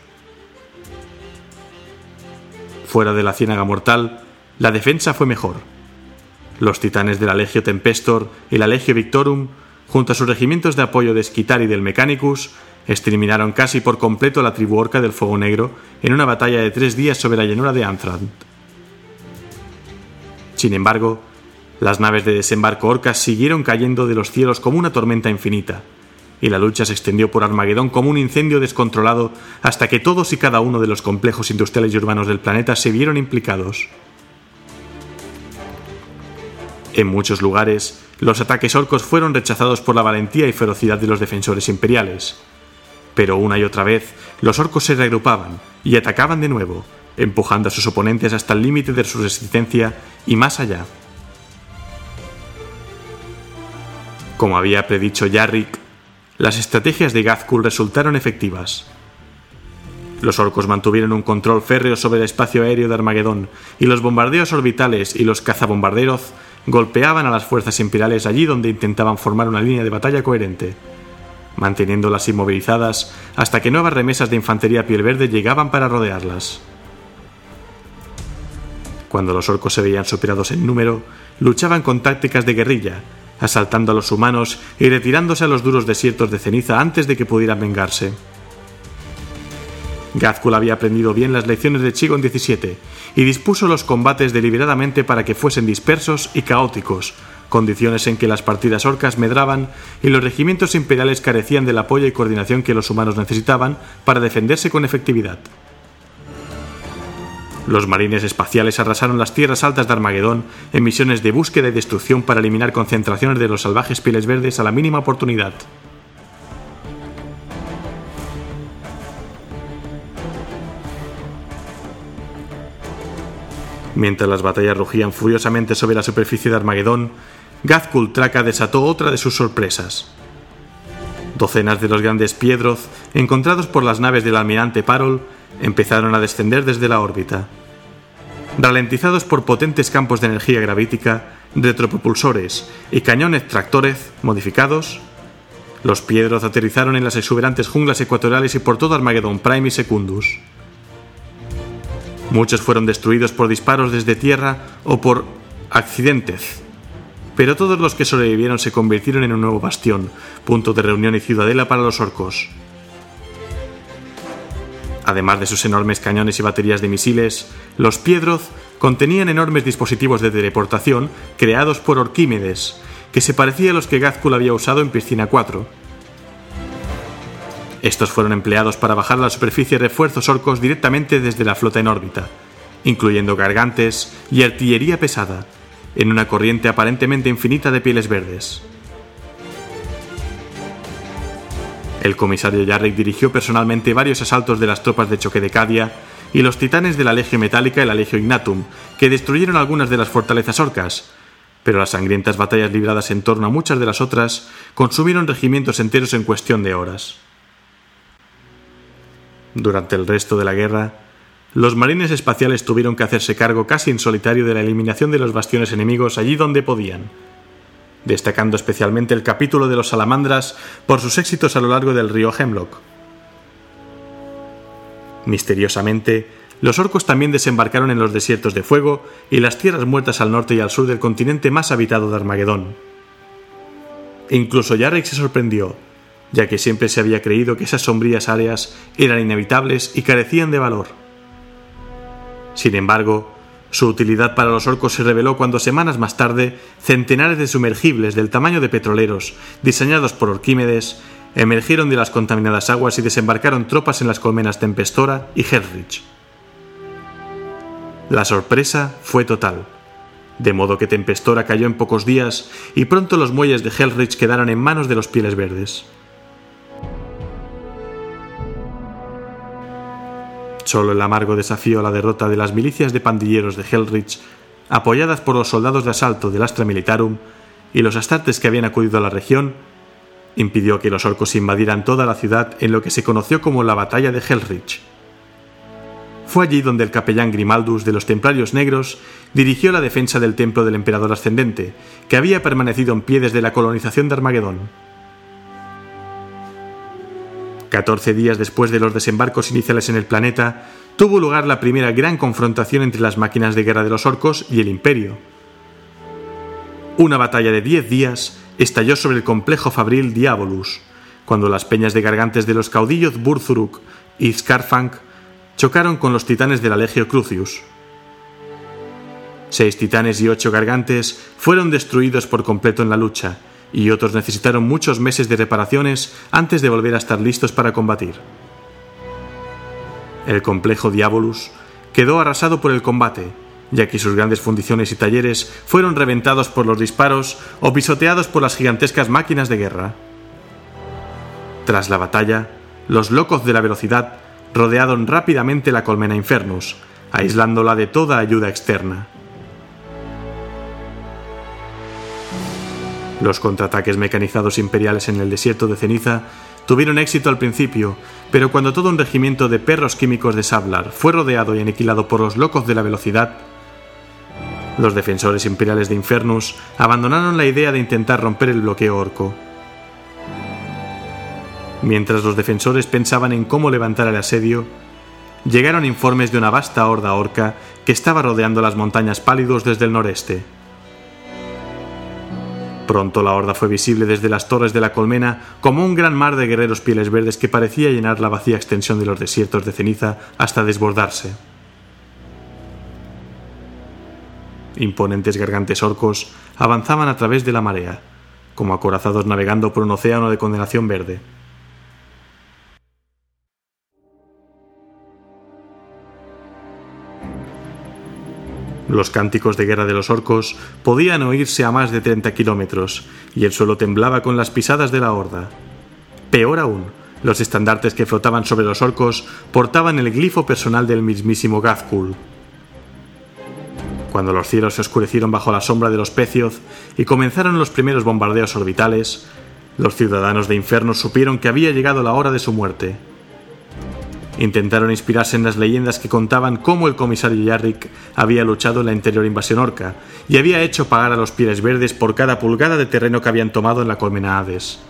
Speaker 1: Fuera de la ciénaga mortal, la defensa fue mejor. Los titanes de la Legio Tempestor y la Legio Victorum, junto a sus regimientos de apoyo de Esquitar y del Mechanicus, exterminaron casi por completo a la tribu orca del Fuego Negro en una batalla de tres días sobre la llanura de Anthrand. Sin embargo, las naves de desembarco orcas siguieron cayendo de los cielos como una tormenta infinita, y la lucha se extendió por Armagedón como un incendio descontrolado hasta que todos y cada uno de los complejos industriales y urbanos del planeta se vieron implicados. En muchos lugares, los ataques orcos fueron rechazados por la valentía y ferocidad de los defensores imperiales. Pero una y otra vez, los orcos se reagrupaban y atacaban de nuevo, empujando a sus oponentes hasta el límite de su resistencia y más allá. Como había predicho Yarrick, las estrategias de Gazkul resultaron efectivas. Los orcos mantuvieron un control férreo sobre el espacio aéreo de Armagedón, y los bombardeos orbitales y los cazabombarderos golpeaban a las fuerzas imperiales allí donde intentaban formar una línea de batalla coherente, manteniéndolas inmovilizadas hasta que nuevas remesas de infantería piel verde llegaban para rodearlas. Cuando los orcos se veían superados en número, luchaban con tácticas de guerrilla, asaltando a los humanos y retirándose a los duros desiertos de ceniza antes de que pudieran vengarse. Gazkul había aprendido bien las lecciones de Chigon XVII y dispuso los combates deliberadamente para que fuesen dispersos y caóticos, condiciones en que las partidas orcas medraban y los regimientos imperiales carecían del apoyo y coordinación que los humanos necesitaban para defenderse con efectividad. Los marines espaciales arrasaron las tierras altas de Armagedón en misiones de búsqueda y destrucción para eliminar concentraciones de los salvajes pieles verdes a la mínima oportunidad. Mientras las batallas rugían furiosamente sobre la superficie de Armagedón, Gazkul Traka desató otra de sus sorpresas. Docenas de los grandes piedros, encontrados por las naves del almirante Parol, empezaron a descender desde la órbita. Ralentizados por potentes campos de energía gravítica, retropropulsores y cañones tractores modificados, los piedros aterrizaron en las exuberantes junglas ecuatoriales y por todo Armagedón Prime y Secundus. Muchos fueron destruidos por disparos desde tierra o por accidentes, pero todos los que sobrevivieron se convirtieron en un nuevo bastión, punto de reunión y ciudadela para los orcos. Además de sus enormes cañones y baterías de misiles, los Piedroth contenían enormes dispositivos de teleportación creados por Orquímedes, que se parecían a los que Gazkul había usado en Piscina 4. Estos fueron empleados para bajar a la superficie refuerzos orcos directamente desde la flota en órbita, incluyendo gargantes y artillería pesada, en una corriente aparentemente infinita de pieles verdes. El comisario Yarrick dirigió personalmente varios asaltos de las tropas de choque de Cadia y los titanes de la Legio Metálica y la Legio Ignatum, que destruyeron algunas de las fortalezas orcas, pero las sangrientas batallas libradas en torno a muchas de las otras consumieron regimientos enteros en cuestión de horas. Durante el resto de la guerra, los marines espaciales tuvieron que hacerse cargo casi en solitario de la eliminación de los bastiones enemigos allí donde podían, destacando especialmente el capítulo de los salamandras por sus éxitos a lo largo del río Hemlock. Misteriosamente, los orcos también desembarcaron en los desiertos de fuego y las tierras muertas al norte y al sur del continente más habitado de Armagedón. Incluso Yarrick se sorprendió, ya que siempre se había creído que esas sombrías áreas eran inevitables y carecían de valor. Sin embargo, su utilidad para los orcos se reveló cuando semanas más tarde centenares de sumergibles del tamaño de petroleros, diseñados por Orquímedes, emergieron de las contaminadas aguas y desembarcaron tropas en las colmenas Tempestora y Hellrich. La sorpresa fue total, de modo que Tempestora cayó en pocos días y pronto los muelles de Hellrich quedaron en manos de los pieles verdes. Solo el amargo desafío a la derrota de las milicias de pandilleros de Hellrich, apoyadas por los soldados de asalto del Astra Militarum y los astartes que habían acudido a la región, impidió que los orcos invadieran toda la ciudad en lo que se conoció como la Batalla de Hellrich. Fue allí donde el capellán Grimaldus de los Templarios Negros dirigió la defensa del templo del emperador ascendente, que había permanecido en pie desde la colonización de Armagedón. 14 días después de los desembarcos iniciales en el planeta, tuvo lugar la primera gran confrontación entre las máquinas de guerra de los orcos y el imperio. Una batalla de diez días estalló sobre el complejo fabril Diabolus, cuando las peñas de gargantes de los caudillos Burzuruk y Scarfank chocaron con los titanes de la Legio Crucius. Seis titanes y ocho gargantes fueron destruidos por completo en la lucha, y otros necesitaron muchos meses de reparaciones antes de volver a estar listos para combatir. El complejo Diabolus quedó arrasado por el combate, ya que sus grandes fundiciones y talleres fueron reventados por los disparos o pisoteados por las gigantescas máquinas de guerra. Tras la batalla, los locos de la velocidad rodearon rápidamente la colmena Infernus, aislándola de toda ayuda externa. Los contraataques mecanizados imperiales en el desierto de ceniza tuvieron éxito al principio, pero cuando todo un regimiento de perros químicos de Sablar fue rodeado y aniquilado por los locos de la velocidad, los defensores imperiales de Infernus abandonaron la idea de intentar romper el bloqueo orco. Mientras los defensores pensaban en cómo levantar el asedio, llegaron informes de una vasta horda orca que estaba rodeando las montañas pálidos desde el noreste. Pronto la horda fue visible desde las torres de la colmena como un gran mar de guerreros pieles verdes que parecía llenar la vacía extensión de los desiertos de ceniza hasta desbordarse. Imponentes gargantes orcos avanzaban a través de la marea, como acorazados navegando por un océano de condenación verde. Los cánticos de guerra de los orcos podían oírse a más de 30 kilómetros, y el suelo temblaba con las pisadas de la horda. Peor aún, los estandartes que flotaban sobre los orcos portaban el glifo personal del mismísimo Gazkul. Cuando los cielos se oscurecieron bajo la sombra de los pecioz y comenzaron los primeros bombardeos orbitales, los ciudadanos de Inferno supieron que había llegado la hora de su muerte. Intentaron inspirarse en las leyendas que contaban cómo el comisario Yarrick había luchado en la anterior invasión orca y había hecho pagar a los pieles verdes por cada pulgada de terreno que habían tomado en la colmena Hades.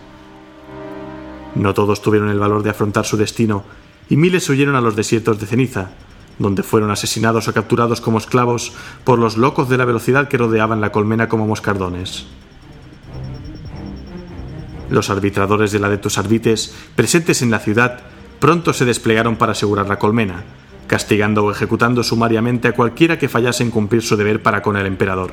Speaker 1: No todos tuvieron el valor de afrontar su destino y miles huyeron a los desiertos de ceniza, donde fueron asesinados o capturados como esclavos por los locos de la velocidad que rodeaban la colmena como moscardones. Los arbitradores de la de tus arbites, presentes en la ciudad, pronto se desplegaron para asegurar la colmena, castigando o ejecutando sumariamente a cualquiera que fallase en cumplir su deber para con el emperador.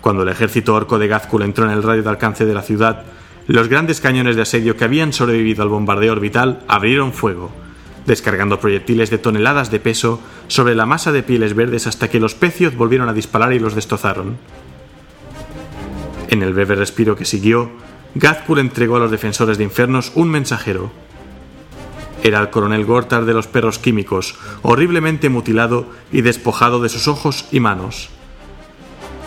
Speaker 1: Cuando el ejército orco de Gazkul entró en el radio de alcance de la ciudad, los grandes cañones de asedio que habían sobrevivido al bombardeo orbital abrieron fuego, descargando proyectiles de toneladas de peso sobre la masa de pieles verdes hasta que los pecios volvieron a disparar y los destrozaron. En el breve respiro que siguió, Gazkul entregó a los defensores de Infernos un mensajero. Era el coronel Gortar de los perros químicos, horriblemente mutilado y despojado de sus ojos y manos.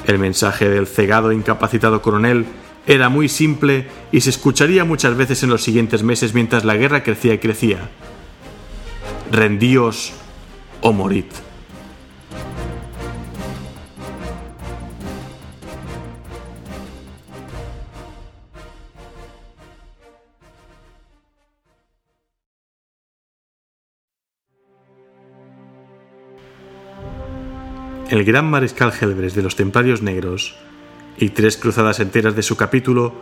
Speaker 1: El mensaje del cegado e incapacitado coronel era muy simple y se escucharía muchas veces en los siguientes meses mientras la guerra crecía y crecía. Rendíos o morid. El gran mariscal Helbres de los Templarios Negros y tres cruzadas enteras de su capítulo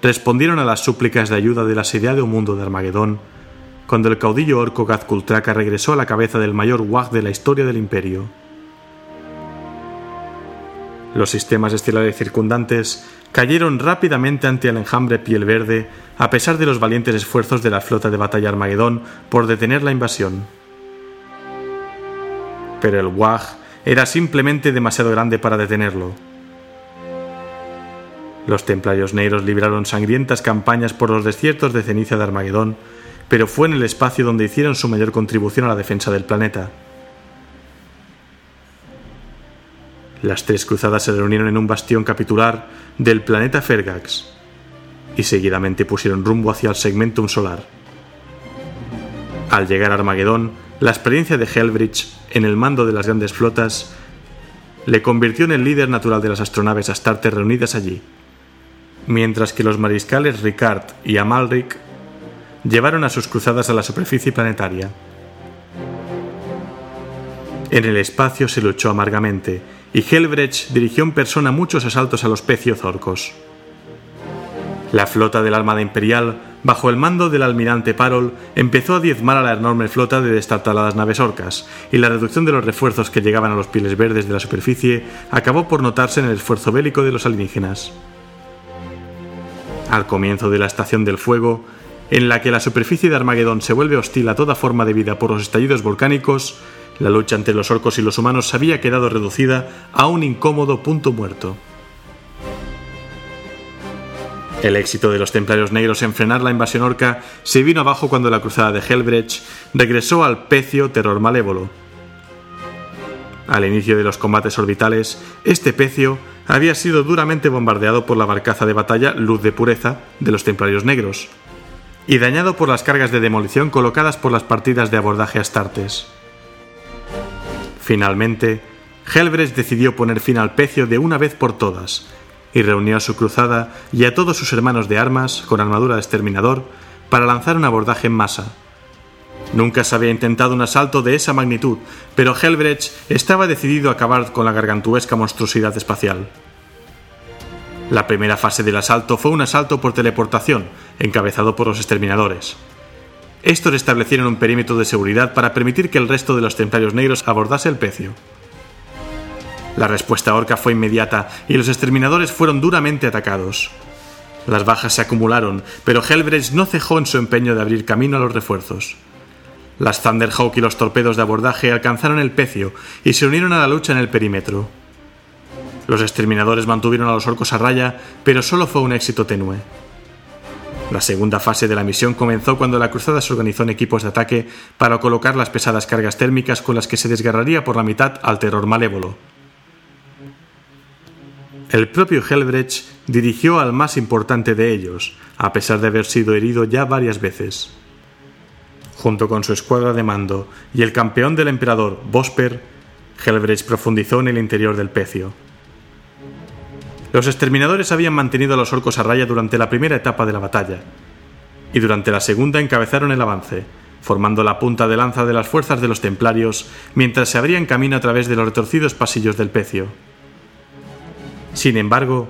Speaker 1: respondieron a las súplicas de ayuda del asediado mundo de Armagedón cuando el caudillo orco Gazkultraka regresó a la cabeza del mayor wag de la historia del imperio. Los sistemas estelares circundantes cayeron rápidamente ante el enjambre piel verde a pesar de los valientes esfuerzos de la flota de batalla Armagedón por detener la invasión. Pero el Wag era simplemente demasiado grande para detenerlo. Los templarios negros libraron sangrientas campañas por los desiertos de ceniza de Armagedón, pero fue en el espacio donde hicieron su mayor contribución a la defensa del planeta. Las tres cruzadas se reunieron en un bastión capitular del planeta Fergax y seguidamente pusieron rumbo hacia el segmentum solar. Al llegar a Armagedón, la experiencia de Helbridge en el mando de las grandes flotas le convirtió en el líder natural de las astronaves Astarte reunidas allí, mientras que los mariscales Ricard y Amalric llevaron a sus cruzadas a la superficie planetaria. En el espacio se luchó amargamente, y Helbrecht dirigió en persona muchos asaltos a los pecios orcos. La flota de la Armada Imperial, bajo el mando del almirante Parol, empezó a diezmar a la enorme flota de destartaladas naves orcas, y la reducción de los refuerzos que llegaban a los pieles verdes de la superficie acabó por notarse en el esfuerzo bélico de los alienígenas. Al comienzo de la Estación del Fuego, en la que la superficie de Armagedón se vuelve hostil a toda forma de vida por los estallidos volcánicos, la lucha entre los orcos y los humanos había quedado reducida a un incómodo punto muerto. El éxito de los templarios negros en frenar la invasión orca se vino abajo cuando la cruzada de Helbrecht regresó al pecio terror malévolo. Al inicio de los combates orbitales, este pecio había sido duramente bombardeado por la barcaza de batalla Luz de Pureza de los templarios negros, y dañado por las cargas de demolición colocadas por las partidas de abordaje astartes. Finalmente, Helbrecht decidió poner fin al pecio de una vez por todas, y reunió a su cruzada y a todos sus hermanos de armas con armadura de exterminador para lanzar un abordaje en masa. Nunca se había intentado un asalto de esa magnitud, pero Helbrecht estaba decidido a acabar con la gargantuesca monstruosidad espacial. La primera fase del asalto fue un asalto por teleportación, encabezado por los exterminadores. Estos establecieron un perímetro de seguridad para permitir que el resto de los templarios negros abordase el pecio. La respuesta orca fue inmediata y los exterminadores fueron duramente atacados. Las bajas se acumularon, pero Helbrecht no cejó en su empeño de abrir camino a los refuerzos. Las Thunderhawk y los torpedos de abordaje alcanzaron el pecio y se unieron a la lucha en el perímetro. Los exterminadores mantuvieron a los orcos a raya, pero solo fue un éxito tenue. La segunda fase de la misión comenzó cuando la cruzada se organizó en equipos de ataque para colocar las pesadas cargas térmicas con las que se desgarraría por la mitad al terror malévolo. El propio Helbrecht dirigió al más importante de ellos, a pesar de haber sido herido ya varias veces. Junto con su escuadra de mando y el campeón del emperador, Bosper, Helbrecht profundizó en el interior del pecio. Los exterminadores habían mantenido a los orcos a raya durante la primera etapa de la batalla, y durante la segunda encabezaron el avance, formando la punta de lanza de las fuerzas de los templarios mientras se abrían camino a través de los retorcidos pasillos del pecio. Sin embargo,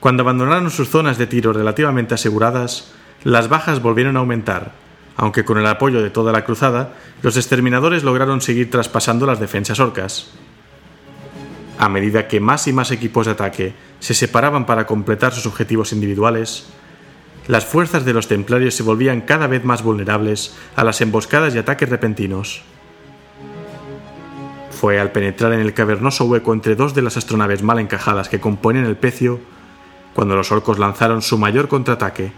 Speaker 1: cuando abandonaron sus zonas de tiro relativamente aseguradas, las bajas volvieron a aumentar, aunque con el apoyo de toda la cruzada, los exterminadores lograron seguir traspasando las defensas orcas. A medida que más y más equipos de ataque se separaban para completar sus objetivos individuales, las fuerzas de los templarios se volvían cada vez más vulnerables a las emboscadas y ataques repentinos. Fue al penetrar en el cavernoso hueco entre dos de las astronaves mal encajadas que componen el pecio cuando los orcos lanzaron su mayor contraataque.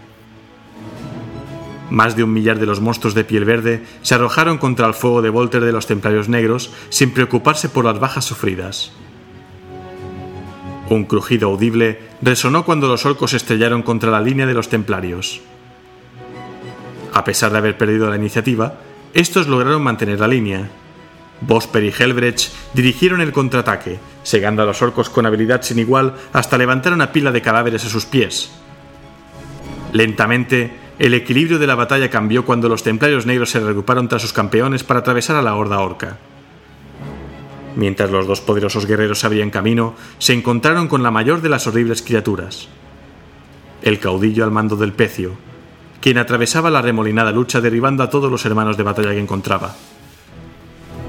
Speaker 1: Más de un millar de los monstruos de piel verde se arrojaron contra el fuego de Volter de los templarios negros sin preocuparse por las bajas sufridas. Un crujido audible resonó cuando los orcos estrellaron contra la línea de los templarios. A pesar de haber perdido la iniciativa, estos lograron mantener la línea. Bosper y Helbrecht dirigieron el contraataque, segando a los orcos con habilidad sin igual hasta levantar una pila de cadáveres a sus pies. Lentamente, el equilibrio de la batalla cambió cuando los templarios negros se reagruparon tras sus campeones para atravesar a la horda orca. Mientras los dos poderosos guerreros abrían camino, se encontraron con la mayor de las horribles criaturas. El caudillo al mando del pecio, quien atravesaba la remolinada lucha derribando a todos los hermanos de batalla que encontraba.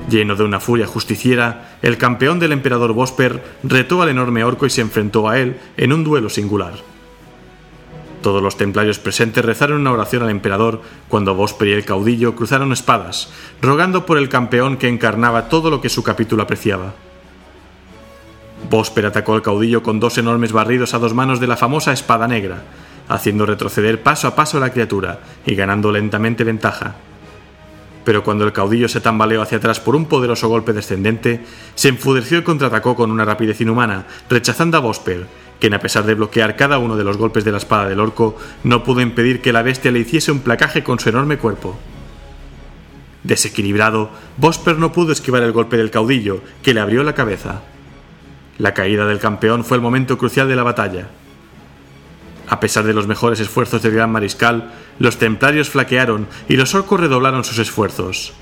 Speaker 1: Lleno de una furia justiciera, el campeón del emperador Bosper retó al enorme orco y se enfrentó a él en un duelo singular. Todos los templarios presentes rezaron una oración al emperador cuando Bosper y el caudillo cruzaron espadas, rogando por el campeón que encarnaba todo lo que su capítulo apreciaba. Bosper atacó al caudillo con dos enormes barridos a dos manos de la famosa espada negra, haciendo retroceder paso a paso a la criatura y ganando lentamente ventaja. Pero cuando el caudillo se tambaleó hacia atrás por un poderoso golpe descendente, se enfureció y contraatacó con una rapidez inhumana, rechazando a Bosper, quien a pesar de bloquear cada uno de los golpes de la espada del orco, no pudo impedir que la bestia le hiciese un placaje con su enorme cuerpo. Desequilibrado, Bosper no pudo esquivar el golpe del caudillo, que le abrió la cabeza. La caída del campeón fue el momento crucial de la batalla. A pesar de los mejores esfuerzos del gran mariscal, los templarios flaquearon y los orcos redoblaron sus esfuerzos.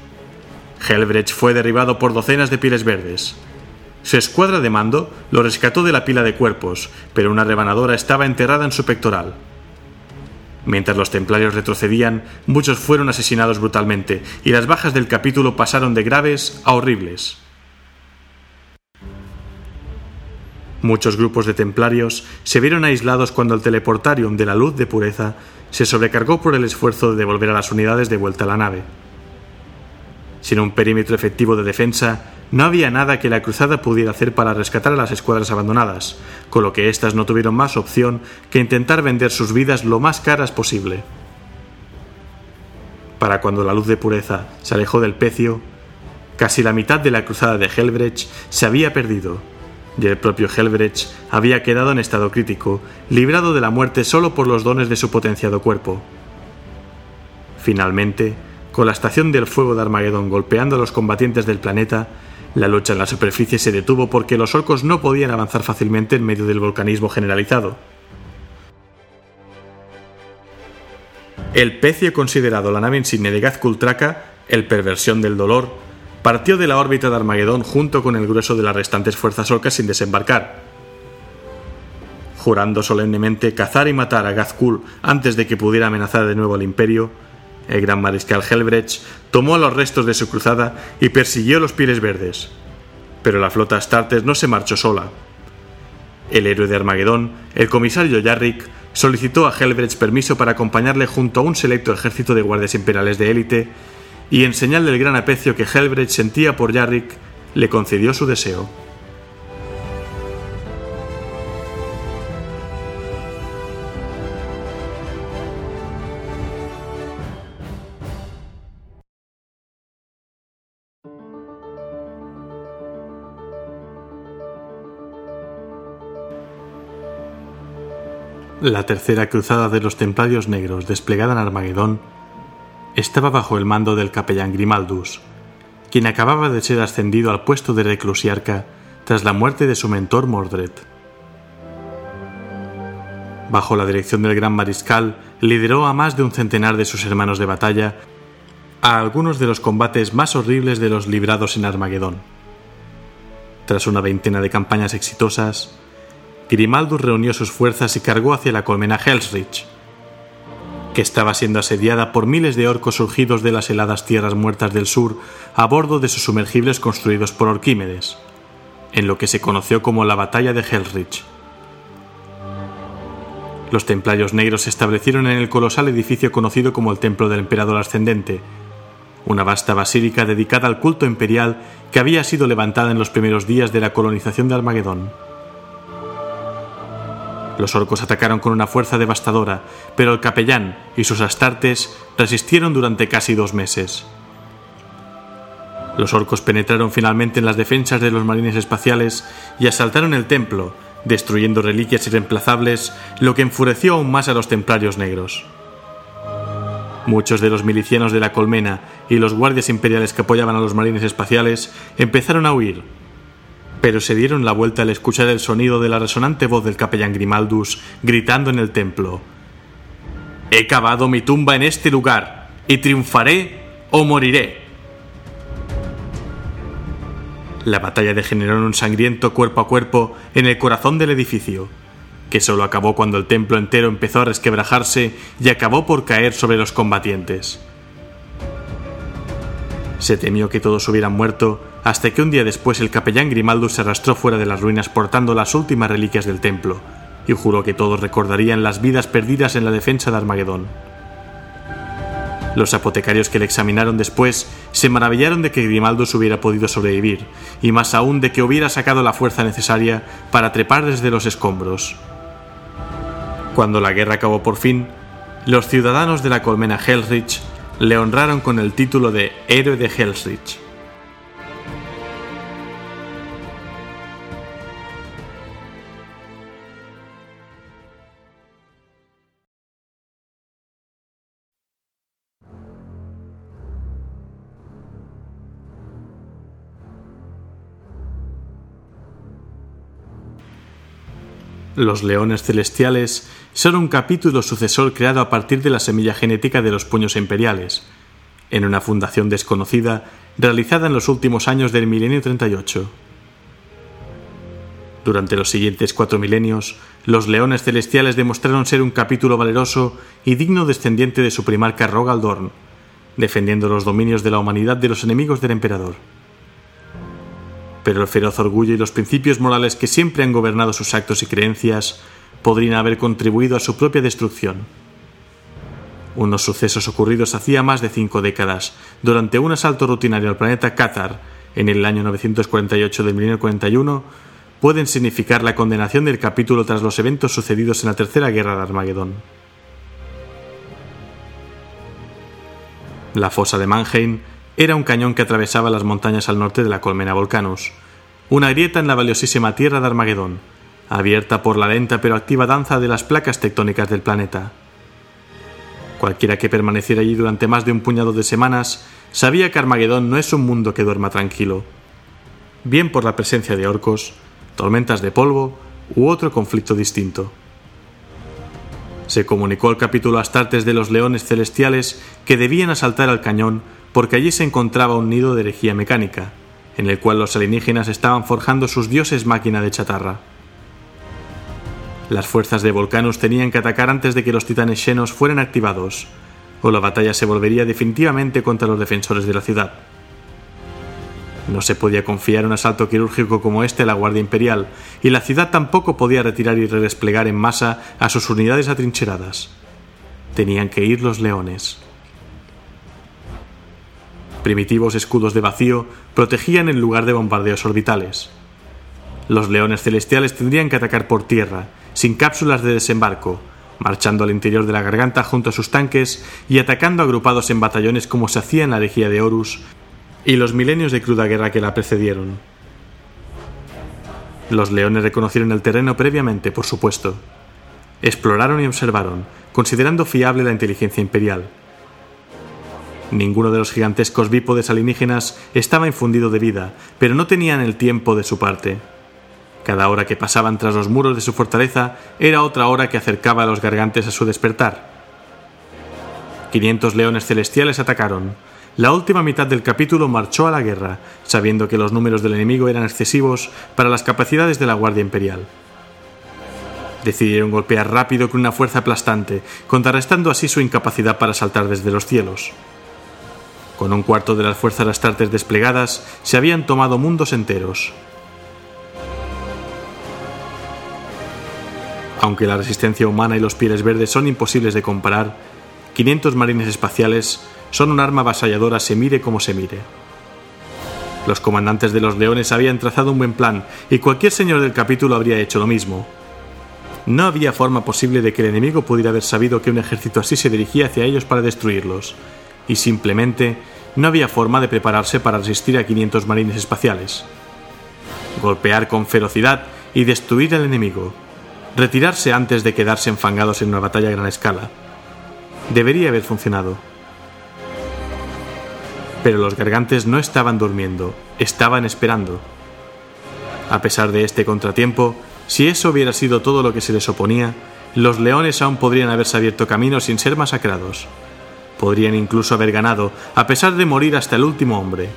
Speaker 1: Helbrecht fue derribado por docenas de pieles verdes. Su escuadra de mando lo rescató de la pila de cuerpos, pero una rebanadora estaba enterrada en su pectoral. Mientras los templarios retrocedían, muchos fueron asesinados brutalmente, y las bajas del capítulo pasaron de graves a horribles. Muchos grupos de templarios se vieron aislados cuando el teleportarium de la luz de pureza se sobrecargó por el esfuerzo de devolver a las unidades de vuelta a la nave. Sin un perímetro efectivo de defensa, no había nada que la cruzada pudiera hacer para rescatar a las escuadras abandonadas, con lo que éstas no tuvieron más opción que intentar vender sus vidas lo más caras posible. Para cuando la luz de pureza se alejó del pecio, casi la mitad de la cruzada de Helbrecht se había perdido, y el propio Helbrecht había quedado en estado crítico, librado de la muerte solo por los dones de su potenciado cuerpo. Finalmente, con la estación del fuego de Armagedón golpeando a los combatientes del planeta, la lucha en la superficie se detuvo porque los orcos no podían avanzar fácilmente en medio del volcanismo generalizado. El pecio considerado la nave insignia de Gazkultraka, el perversión del dolor, partió de la órbita de Armagedón junto con el grueso de las restantes fuerzas orcas sin desembarcar. Jurando solemnemente cazar y matar a Gazkul antes de que pudiera amenazar de nuevo al imperio, el gran mariscal Helbrecht tomó los restos de su cruzada y persiguió los Pieles Verdes. Pero la flota Astartes no se marchó sola. El héroe de Armagedón, el comisario Yarrick, solicitó a Helbrecht permiso para acompañarle junto a un selecto ejército de guardias imperiales de élite y en señal del gran aprecio que Helbrecht sentía por Yarrick, le concedió su deseo. La tercera cruzada de los Templarios Negros desplegada en Armagedón estaba bajo el mando del capellán Grimaldus, quien acababa de ser ascendido al puesto de reclusiarca tras la muerte de su mentor Mordred. Bajo la dirección del gran mariscal, lideró a más de un centenar de sus hermanos de batalla a algunos de los combates más horribles de los librados en Armagedón. Tras una veintena de campañas exitosas, Grimaldus reunió sus fuerzas y cargó hacia la colmena Helsrich, que estaba siendo asediada por miles de orcos surgidos de las heladas tierras muertas del sur a bordo de sus sumergibles construidos por Orquímedes, en lo que se conoció como la Batalla de Helsrich. Los templarios negros se establecieron en el colosal edificio conocido como el Templo del Emperador Ascendente, una vasta basílica dedicada al culto imperial que había sido levantada en los primeros días de la colonización de Armagedón. Los orcos atacaron con una fuerza devastadora, pero el capellán y sus astartes resistieron durante casi dos meses. Los orcos penetraron finalmente en las defensas de los marines espaciales y asaltaron el templo, destruyendo reliquias irreemplazables, lo que enfureció aún más a los templarios negros. Muchos de los milicianos de la colmena y los guardias imperiales que apoyaban a los marines espaciales empezaron a huir, pero se dieron la vuelta al escuchar el sonido de la resonante voz del capellán Grimaldus gritando en el templo. He cavado mi tumba en este lugar, y triunfaré o moriré. La batalla degeneró en un sangriento cuerpo a cuerpo en el corazón del edificio, que solo acabó cuando el templo entero empezó a resquebrajarse y acabó por caer sobre los combatientes. Se temió que todos hubieran muerto hasta que un día después el capellán Grimaldo se arrastró fuera de las ruinas portando las últimas reliquias del templo, y juró que todos recordarían las vidas perdidas en la defensa de Armagedón. Los apotecarios que le examinaron después se maravillaron de que Grimaldus hubiera podido sobrevivir, y más aún de que hubiera sacado la fuerza necesaria para trepar desde los escombros. Cuando la guerra acabó por fin, los ciudadanos de la colmena Hellrich le honraron con el título de Héroe de Hellrich. Los leones celestiales son un capítulo sucesor creado a partir de la semilla genética de los puños imperiales, en una fundación desconocida realizada en los últimos años del milenio 38. Durante los siguientes cuatro milenios, los leones celestiales demostraron ser un capítulo valeroso y digno descendiente de su primarca Rogaldorn, defendiendo los dominios de la humanidad de los enemigos del emperador. Pero el feroz orgullo y los principios morales que siempre han gobernado sus actos y creencias podrían haber contribuido a su propia destrucción. Unos sucesos ocurridos hacía más de cinco décadas, durante un asalto rutinario al planeta Qatar, en el año 948 del milenio 41, pueden significar la condenación del capítulo tras los eventos sucedidos en la Tercera Guerra de Armagedón. La fosa de Mannheim era un cañón que atravesaba las montañas al norte de la colmena Volcanus, una grieta en la valiosísima tierra de Armagedón, abierta por la lenta pero activa danza de las placas tectónicas del planeta. Cualquiera que permaneciera allí durante más de un puñado de semanas sabía que Armagedón no es un mundo que duerma tranquilo, bien por la presencia de orcos, tormentas de polvo u otro conflicto distinto. Se comunicó al capítulo Astartes de los Leones Celestiales que debían asaltar al cañón porque allí se encontraba un nido de herejía mecánica, en el cual los alienígenas estaban forjando sus dioses máquina de chatarra. Las fuerzas de Volcanus tenían que atacar antes de que los titanes llenos fueran activados, o la batalla se volvería definitivamente contra los defensores de la ciudad. No se podía confiar un asalto quirúrgico como este a la Guardia Imperial, y la ciudad tampoco podía retirar y redesplegar en masa a sus unidades atrincheradas. Tenían que ir los leones. Primitivos escudos de vacío protegían el lugar de bombardeos orbitales. Los leones celestiales tendrían que atacar por tierra, sin cápsulas de desembarco, marchando al interior de la garganta junto a sus tanques y atacando agrupados en batallones como se hacía en la herejía de Horus y los milenios de cruda guerra que la precedieron. Los leones reconocieron el terreno previamente, por supuesto. Exploraron y observaron, considerando fiable la inteligencia imperial. Ninguno de los gigantescos bípodes alienígenas estaba infundido de vida, pero no tenían el tiempo de su parte. Cada hora que pasaban tras los muros de su fortaleza era otra hora que acercaba a los gargantes a su despertar. 500 leones celestiales atacaron, la última mitad del capítulo marchó a la guerra, sabiendo que los números del enemigo eran excesivos para las capacidades de la Guardia Imperial. Decidieron golpear rápido con una fuerza aplastante, contrarrestando así su incapacidad para saltar desde los cielos. Con un cuarto de las fuerzas astartes desplegadas, se habían tomado mundos enteros. Aunque la resistencia humana y los pieles verdes son imposibles de comparar, 500 marines espaciales son un arma avasalladora se mire como se mire. Los comandantes de los leones habían trazado un buen plan y cualquier señor del capítulo habría hecho lo mismo. No había forma posible de que el enemigo pudiera haber sabido que un ejército así se dirigía hacia ellos para destruirlos, y simplemente no había forma de prepararse para resistir a 500 marines espaciales. Golpear con ferocidad y destruir al enemigo. Retirarse antes de quedarse enfangados en una batalla a gran escala. Debería haber funcionado. Pero los gargantes no estaban durmiendo, estaban esperando. A pesar de este contratiempo, si eso hubiera sido todo lo que se les oponía, los leones aún podrían haberse abierto camino sin ser masacrados. Podrían incluso haber ganado, a pesar de morir hasta el último hombre.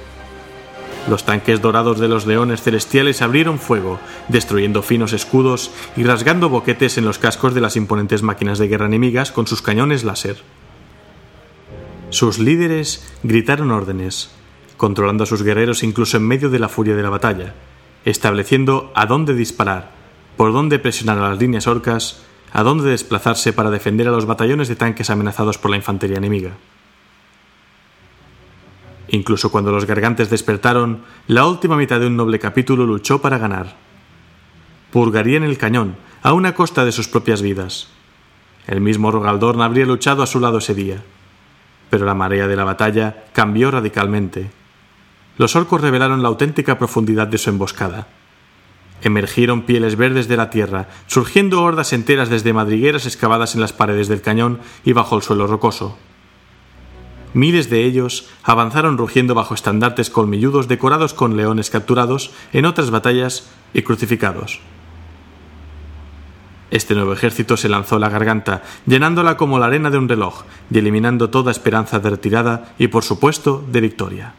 Speaker 1: Los tanques dorados de los leones celestiales abrieron fuego, destruyendo finos escudos y rasgando boquetes en los cascos de las imponentes máquinas de guerra enemigas con sus cañones láser. Sus líderes gritaron órdenes, controlando a sus guerreros incluso en medio de la furia de la batalla, estableciendo a dónde disparar, por dónde presionar a las líneas orcas, a dónde desplazarse para defender a los batallones de tanques amenazados por la infantería enemiga. Incluso cuando los gargantes despertaron, la última mitad de un noble capítulo luchó para ganar. Purgarían el cañón, a una costa de sus propias vidas. El mismo Rogaldorn habría luchado a su lado ese día pero la marea de la batalla cambió radicalmente. Los orcos revelaron la auténtica profundidad de su emboscada. Emergieron pieles verdes de la tierra, surgiendo hordas enteras desde madrigueras excavadas en las paredes del cañón y bajo el suelo rocoso. Miles de ellos avanzaron rugiendo bajo estandartes colmilludos decorados con leones capturados en otras batallas y crucificados. Este nuevo ejército se lanzó a la garganta, llenándola como la arena de un reloj y eliminando toda esperanza de retirada y, por supuesto, de victoria.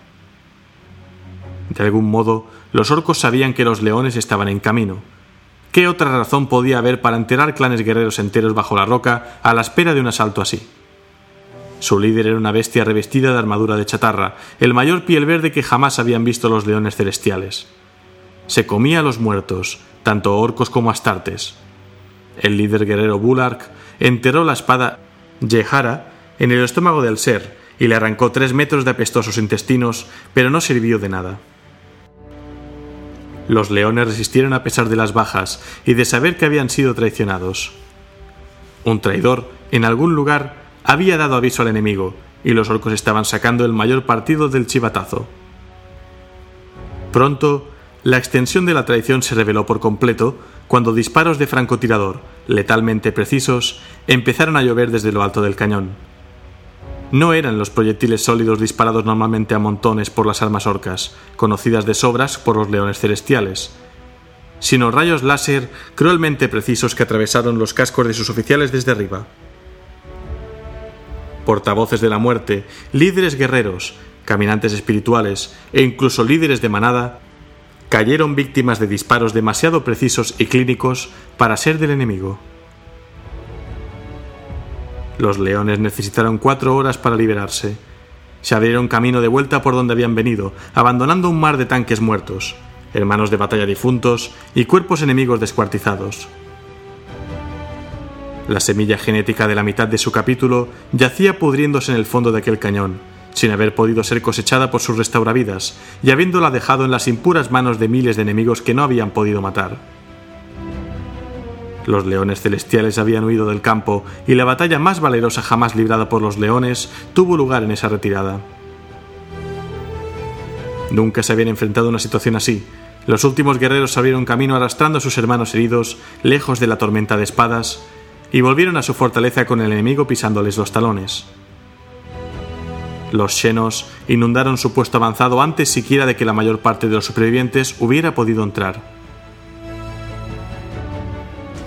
Speaker 1: De algún modo, los orcos sabían que los leones estaban en camino. ¿Qué otra razón podía haber para enterrar clanes guerreros enteros bajo la roca a la espera de un asalto así? Su líder era una bestia revestida de armadura de chatarra, el mayor piel verde que jamás habían visto los leones celestiales. Se comía a los muertos, tanto orcos como astartes. El líder guerrero Bulark enterró la espada Yehara en el estómago del ser y le arrancó tres metros de apestosos intestinos, pero no sirvió de nada. Los leones resistieron a pesar de las bajas y de saber que habían sido traicionados. Un traidor, en algún lugar, había dado aviso al enemigo, y los orcos estaban sacando el mayor partido del chivatazo. Pronto, la extensión de la traición se reveló por completo cuando disparos de francotirador, letalmente precisos, empezaron a llover desde lo alto del cañón. No eran los proyectiles sólidos disparados normalmente a montones por las armas orcas, conocidas de sobras por los leones celestiales, sino rayos láser cruelmente precisos que atravesaron los cascos de sus oficiales desde arriba. Portavoces de la muerte, líderes guerreros, caminantes espirituales e incluso líderes de manada cayeron víctimas de disparos demasiado precisos y clínicos para ser del enemigo. Los leones necesitaron cuatro horas para liberarse. Se abrieron camino de vuelta por donde habían venido, abandonando un mar de tanques muertos, hermanos de batalla difuntos y cuerpos enemigos descuartizados. La semilla genética de la mitad de su capítulo yacía pudriéndose en el fondo de aquel cañón, sin haber podido ser cosechada por sus restauravidas y habiéndola dejado en las impuras manos de miles de enemigos que no habían podido matar. Los leones celestiales habían huido del campo y la batalla más valerosa jamás librada por los leones tuvo lugar en esa retirada. Nunca se habían enfrentado a una situación así. Los últimos guerreros abrieron camino arrastrando a sus hermanos heridos, lejos de la tormenta de espadas, y volvieron a su fortaleza con el enemigo pisándoles los talones. Los xenos inundaron su puesto avanzado antes siquiera de que la mayor parte de los supervivientes hubiera podido entrar.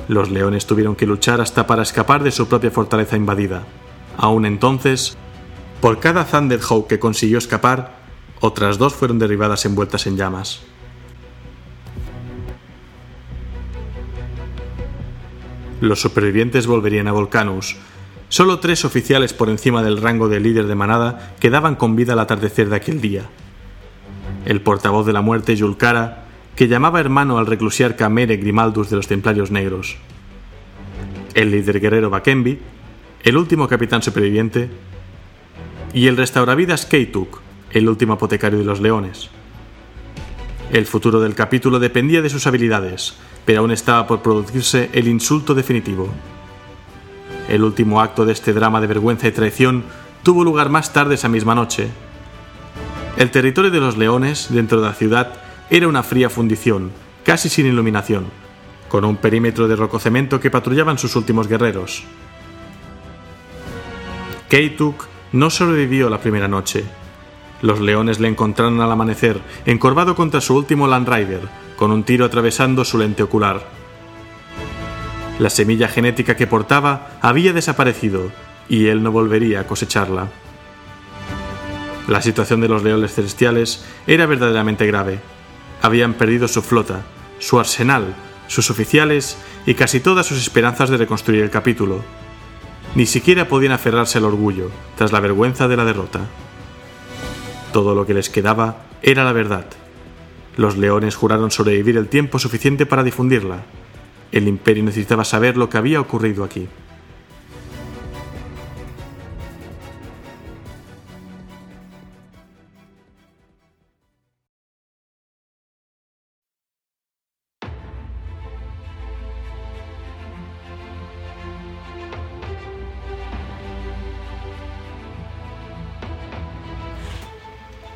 Speaker 1: Los leones tuvieron que luchar hasta para escapar de su propia fortaleza invadida. Aún entonces, por cada Thunderhawk que consiguió escapar, otras dos fueron derribadas envueltas en llamas. Los supervivientes volverían a Volcanus. Solo tres oficiales por encima del rango de líder de manada quedaban con vida al atardecer de aquel día. El portavoz de la muerte, Yulkara, que llamaba hermano al reclusiarca Mere Grimaldus de los Templarios Negros, el líder guerrero Bakembi, el último capitán superviviente, y el restauravidas Keituk, el último apotecario de los leones. El futuro del capítulo dependía de sus habilidades, pero aún estaba por producirse el insulto definitivo. El último acto de este drama de vergüenza y traición tuvo lugar más tarde esa misma noche. El territorio de los leones, dentro de la ciudad, era una fría fundición, casi sin iluminación, con un perímetro de rococemento que patrullaban sus últimos guerreros. Keituk no sobrevivió la primera noche. Los leones le encontraron al amanecer, encorvado contra su último Land Rider, con un tiro atravesando su lente ocular. La semilla genética que portaba había desaparecido, y él no volvería a cosecharla. La situación de los leones celestiales era verdaderamente grave habían perdido su flota, su arsenal, sus oficiales y casi todas sus esperanzas de reconstruir el capítulo. Ni siquiera podían aferrarse al orgullo, tras la vergüenza de la derrota. Todo lo que les quedaba era la verdad. Los leones juraron sobrevivir el tiempo suficiente para difundirla. El imperio necesitaba saber lo que había ocurrido aquí.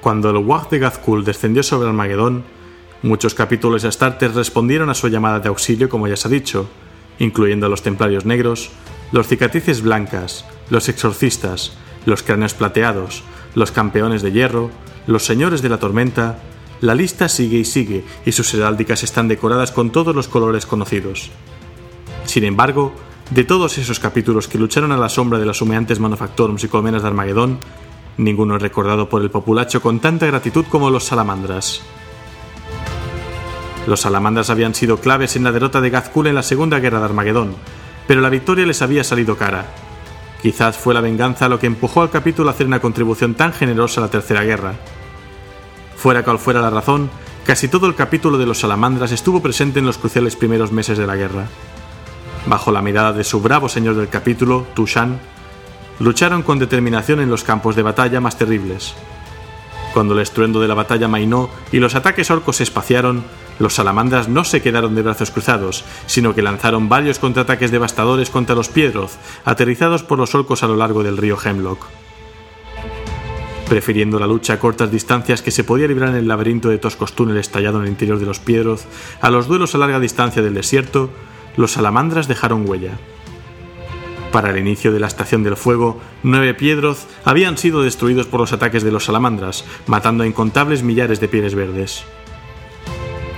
Speaker 1: Cuando el Wag de Gazkul descendió sobre Armagedón, muchos capítulos de Astartes respondieron a su llamada de auxilio, como ya se ha dicho, incluyendo a los templarios negros, los cicatrices blancas, los exorcistas, los cráneos plateados, los campeones de hierro, los señores de la tormenta. La lista sigue y sigue, y sus heráldicas están decoradas con todos los colores conocidos. Sin embargo, de todos esos capítulos que lucharon a la sombra de las humeantes manufactorums y colmenas de Armagedón, Ninguno es recordado por el populacho con tanta gratitud como los salamandras. Los salamandras habían sido claves en la derrota de Gazkul en la Segunda Guerra de Armagedón, pero la victoria les había salido cara. Quizás fue la venganza lo que empujó al capítulo a hacer una contribución tan generosa a la Tercera Guerra. Fuera cual fuera la razón, casi todo el capítulo de los salamandras estuvo presente en los cruciales primeros meses de la guerra. Bajo la mirada de su bravo señor del capítulo, Tushan, lucharon con determinación en los campos de batalla más terribles. Cuando el estruendo de la batalla mainó y los ataques orcos se espaciaron, los salamandras no se quedaron de brazos cruzados, sino que lanzaron varios contraataques devastadores contra los Piedroth, aterrizados por los orcos a lo largo del río Hemlock. Prefiriendo la lucha a cortas distancias que se podía librar en el laberinto de toscos túneles tallado en el interior de los Piedroth a los duelos a larga distancia del desierto, los salamandras dejaron huella. Para el inicio de la Estación del Fuego, nueve Piedroth habían sido destruidos por los ataques de los salamandras, matando a incontables millares de pieles verdes.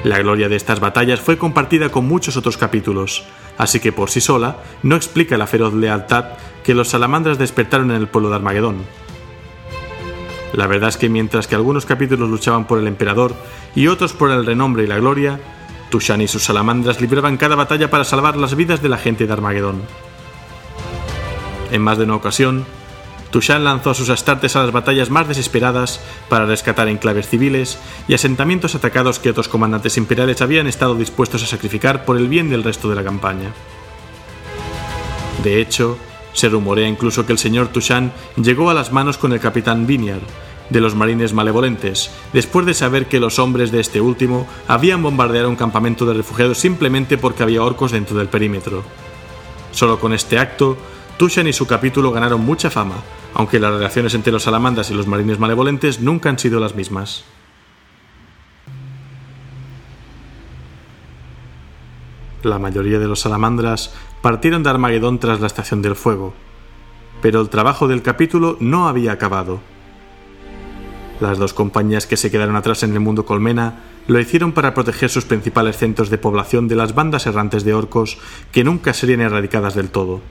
Speaker 1: La gloria de estas batallas fue compartida con muchos otros capítulos, así que por sí sola no explica la feroz lealtad que los salamandras despertaron en el pueblo de Armagedón. La verdad es que mientras que algunos capítulos luchaban por el emperador y otros por el renombre y la gloria, Tushan y sus salamandras libraban cada batalla para salvar las vidas de la gente de Armagedón. En más de una ocasión, Tushan lanzó a sus astartes a las batallas más desesperadas para rescatar enclaves civiles y asentamientos atacados que otros comandantes imperiales habían estado dispuestos a sacrificar por el bien del resto de la campaña. De hecho, se rumorea incluso que el señor Tushan llegó a las manos con el capitán Vineyard, de los marines malevolentes, después de saber que los hombres de este último habían bombardeado un campamento de refugiados simplemente porque había orcos dentro del perímetro. Solo con este acto, Tushan y su capítulo ganaron mucha fama, aunque las relaciones entre los salamandras y los marines malevolentes nunca han sido las mismas. La mayoría de los salamandras partieron de Armagedón tras la Estación del Fuego, pero el trabajo del capítulo no había acabado. Las dos compañías que se quedaron atrás en el mundo colmena lo hicieron para proteger sus principales centros de población de las bandas errantes de orcos que nunca serían erradicadas del todo.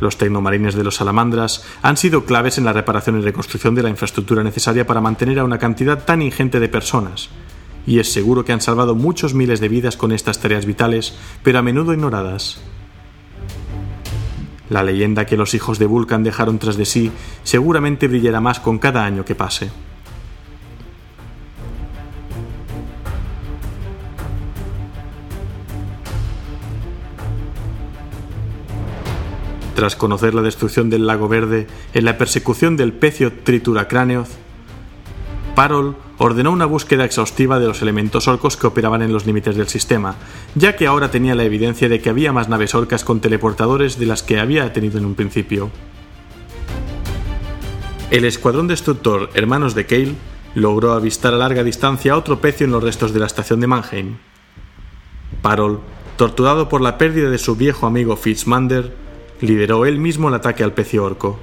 Speaker 1: Los tecnomarines de los salamandras han sido claves en la reparación y reconstrucción de la infraestructura necesaria para mantener a una cantidad tan ingente de personas, y es seguro que han salvado muchos miles de vidas con estas tareas vitales, pero a menudo ignoradas. La leyenda que los hijos de Vulcan dejaron tras de sí seguramente brillará más con cada año que pase. Tras conocer la destrucción del Lago Verde en la persecución del pecio Trituracráneos, Parol ordenó una búsqueda exhaustiva de los elementos orcos que operaban en los límites del sistema, ya que ahora tenía la evidencia de que había más naves orcas con teleportadores de las que había tenido en un principio. El escuadrón destructor Hermanos de Kale logró avistar a larga distancia otro pecio en los restos de la estación de Mannheim. Parol, torturado por la pérdida de su viejo amigo Fitzmander, lideró él mismo el ataque al pecio orco.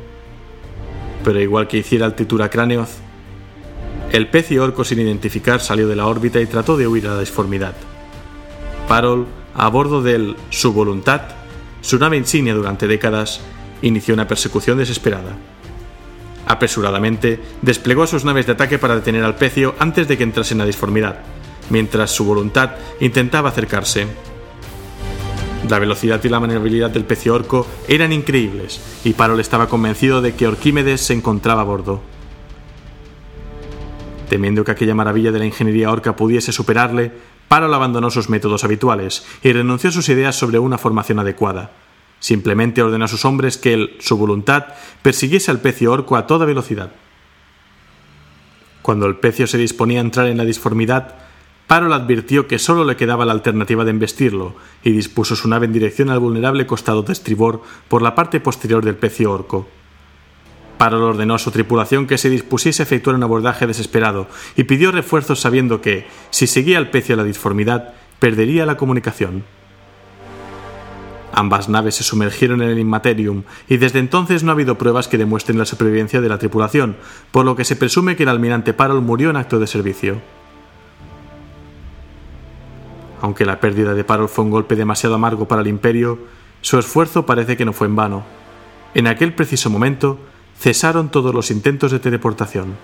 Speaker 1: Pero igual que hiciera el Titura Craneoth, el pecio orco sin identificar salió de la órbita y trató de huir a la disformidad. Parol, a bordo del Su Voluntad, su nave insignia durante décadas, inició una persecución desesperada. Apresuradamente, desplegó a sus naves de ataque para detener al pecio antes de que entrase en la disformidad, mientras su voluntad intentaba acercarse. La velocidad y la maniobrabilidad del pecio orco eran increíbles, y Parol estaba convencido de que Orquímedes se encontraba a bordo. Temiendo que aquella maravilla de la ingeniería orca pudiese superarle, Parol abandonó sus métodos habituales y renunció a sus ideas sobre una formación adecuada. Simplemente ordenó a sus hombres que él, su voluntad, persiguiese al pecio orco a toda velocidad. Cuando el pecio se disponía a entrar en la disformidad, Parol advirtió que solo le quedaba la alternativa de embestirlo y dispuso su nave en dirección al vulnerable costado de estribor por la parte posterior del pecio orco. Parol ordenó a su tripulación que se dispusiese a efectuar un abordaje desesperado y pidió refuerzos sabiendo que, si seguía el pecio la disformidad, perdería la comunicación. Ambas naves se sumergieron en el Immaterium y desde entonces no ha habido pruebas que demuestren la supervivencia de la tripulación, por lo que se presume que el almirante Parol murió en acto de servicio. Aunque la pérdida de Parol fue un golpe demasiado amargo para el imperio, su esfuerzo parece que no fue en vano. En aquel preciso momento cesaron todos los intentos de teleportación.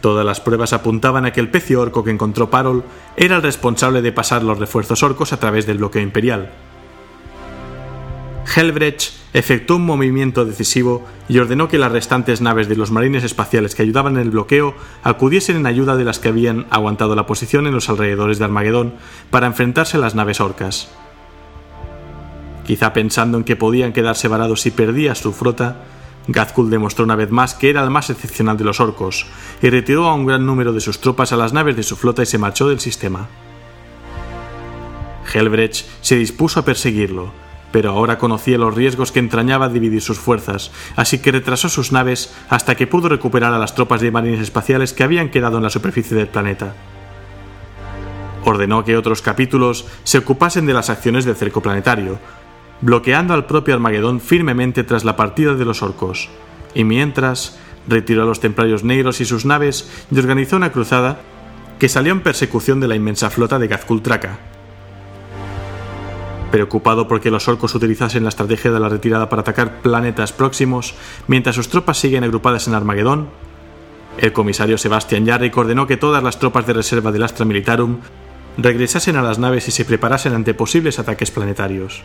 Speaker 1: Todas las pruebas apuntaban a que el pecio orco que encontró Parol era el responsable de pasar los refuerzos orcos a través del bloqueo imperial. Helbrecht efectuó un movimiento decisivo y ordenó que las restantes naves de los marines espaciales que ayudaban en el bloqueo acudiesen en ayuda de las que habían aguantado la posición en los alrededores de Armagedón para enfrentarse a las naves orcas. Quizá pensando en que podían quedarse varados si perdía su flota, Gazkul demostró una vez más que era el más excepcional de los orcos y retiró a un gran número de sus tropas a las naves de su flota y se marchó del sistema. Helbrecht se dispuso a perseguirlo, pero ahora conocía los riesgos que entrañaba dividir sus fuerzas, así que retrasó sus naves hasta que pudo recuperar a las tropas de marines espaciales que habían quedado en la superficie del planeta. Ordenó que otros capítulos se ocupasen de las acciones del cerco planetario, bloqueando al propio Armagedón firmemente tras la partida de los orcos, y mientras retiró a los templarios negros y sus naves y organizó una cruzada que salió en persecución de la inmensa flota de Gazkul Preocupado porque los orcos utilizasen la estrategia de la retirada para atacar planetas próximos mientras sus tropas siguen agrupadas en Armagedón, el comisario Sebastian Yarrick ordenó que todas las tropas de reserva del Astra Militarum regresasen a las naves y se preparasen ante posibles ataques planetarios.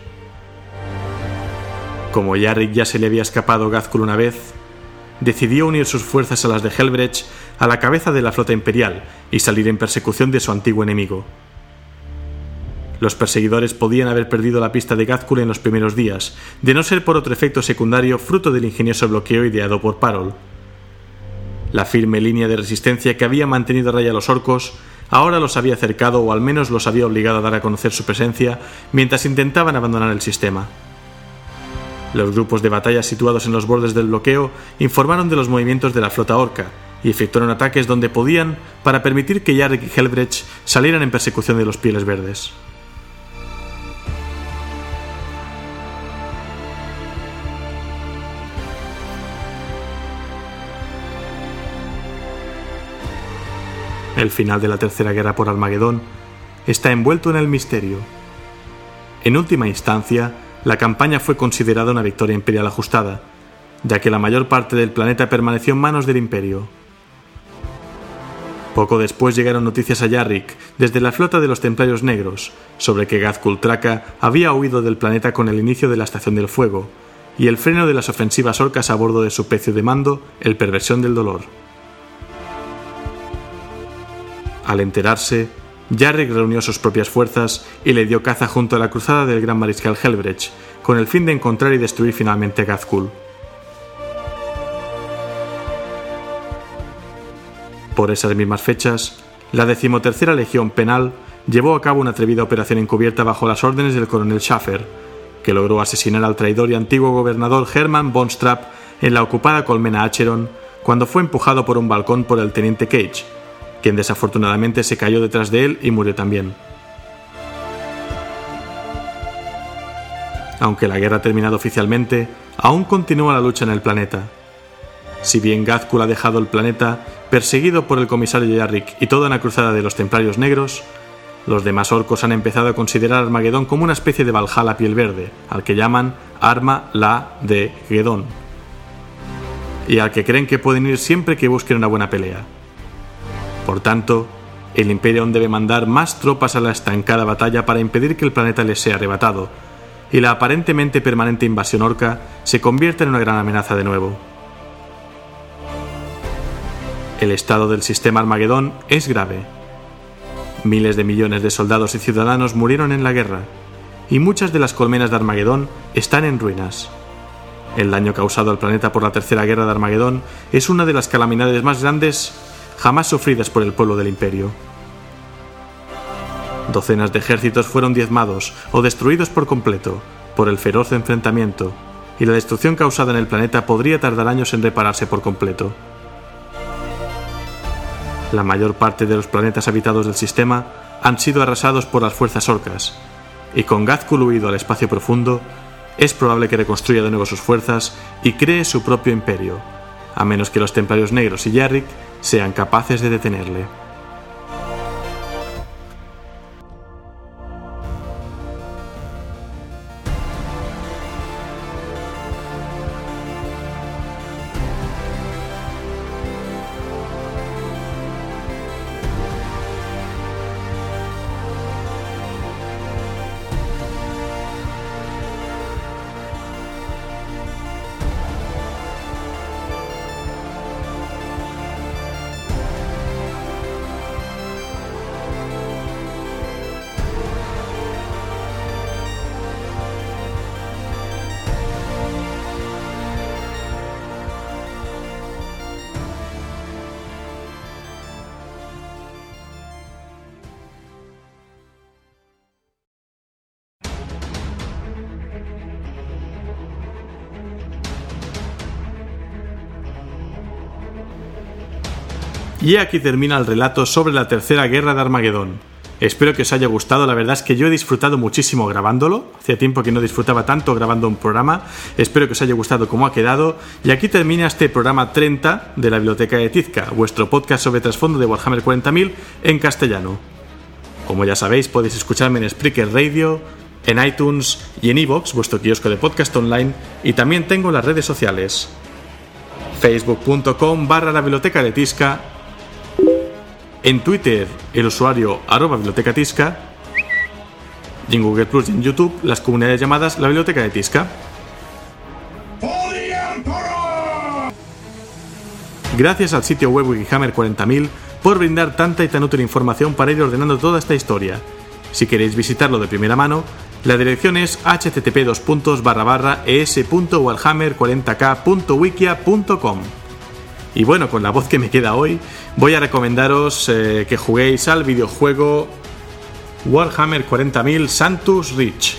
Speaker 1: Como Yarrick ya se le había escapado Gazkul una vez, decidió unir sus fuerzas a las de Helbrecht a la cabeza de la flota imperial y salir en persecución de su antiguo enemigo. Los perseguidores podían haber perdido la pista de Gazkul en los primeros días, de no ser por otro efecto secundario fruto del ingenioso bloqueo ideado por Parol. La firme línea de resistencia que había mantenido a raya a los orcos ahora los había acercado o al menos los había obligado a dar a conocer su presencia mientras intentaban abandonar el sistema. Los grupos de batalla situados en los bordes del bloqueo informaron de los movimientos de la flota orca y efectuaron ataques donde podían para permitir que Yarrick y Helbrecht salieran en persecución de los pieles verdes. El final de la Tercera Guerra por Armagedón está envuelto en el misterio. En última instancia, la campaña fue considerada una victoria imperial ajustada, ya que la mayor parte del planeta permaneció en manos del imperio. Poco después llegaron noticias a Yarrick, desde la flota de los Templarios Negros, sobre que Gazkul había huido del planeta con el inicio de la Estación del Fuego, y el freno de las ofensivas orcas a bordo de su pecio de mando, el Perversión del Dolor. Al enterarse, Yarrick reunió sus propias fuerzas y le dio caza junto a la cruzada del gran mariscal Helbrecht, con el fin de encontrar y destruir finalmente a Gazkul. Por esas mismas fechas, la decimotercera Legión Penal llevó a cabo una atrevida operación encubierta bajo las órdenes del coronel Schaffer, que logró asesinar al traidor y antiguo gobernador Hermann von Strapp en la ocupada colmena Acheron cuando fue empujado por un balcón por el teniente Cage, quien desafortunadamente se cayó detrás de él y murió también. Aunque la guerra ha terminado oficialmente, aún continúa la lucha en el planeta. Si bien Gazkul ha dejado el planeta, perseguido por el comisario Yarrick y toda una cruzada de los Templarios Negros, los demás orcos han empezado a considerar Armagedón como una especie de Valhalla piel verde, al que llaman Arma la de Gedón, y al que creen que pueden ir siempre que busquen una buena pelea. Por tanto, el Imperio debe mandar más tropas a la estancada batalla para impedir que el planeta les sea arrebatado, y la aparentemente permanente invasión orca se convierta en una gran amenaza de nuevo. El estado del sistema Armagedón es grave. Miles de millones de soldados y ciudadanos murieron en la guerra, y muchas de las colmenas de Armagedón están en ruinas. El daño causado al planeta por la Tercera Guerra de Armagedón es una de las calamidades más grandes jamás sufridas por el pueblo del imperio. Docenas de ejércitos fueron diezmados o destruidos por completo por el feroz enfrentamiento, y la destrucción causada en el planeta podría tardar años en repararse por completo. La mayor parte de los planetas habitados del sistema han sido arrasados por las fuerzas orcas, y con Gazkul huido al espacio profundo, es probable que reconstruya de nuevo sus fuerzas y cree su propio imperio, a menos que los Templarios Negros y Yarrick sean capaces de detenerle. Y aquí termina el relato sobre la tercera guerra de Armagedón. Espero que os haya gustado, la verdad es que yo he disfrutado muchísimo grabándolo, hacía tiempo que no disfrutaba tanto grabando un programa, espero que os haya gustado cómo ha quedado, y aquí termina este programa 30 de la Biblioteca de Tizca, vuestro podcast sobre trasfondo de Warhammer 40.000 en castellano. Como ya sabéis, podéis escucharme en Spreaker Radio, en iTunes y en iVoox, vuestro kiosco de podcast online, y también tengo las redes sociales facebook.com barra la biblioteca de Tisca, en Twitter el usuario arroba biblioteca Tisca, y en Google Plus y en YouTube las comunidades llamadas la biblioteca de Tisca. Gracias al sitio web Wikihammer 40.000 por brindar tanta y tan útil información para ir ordenando toda esta historia. Si queréis visitarlo de primera mano, la dirección es http es.warhammer40k.wikia.com. Y bueno, con la voz que me queda hoy, voy a recomendaros eh, que juguéis al videojuego Warhammer 40.000 Santus Reach.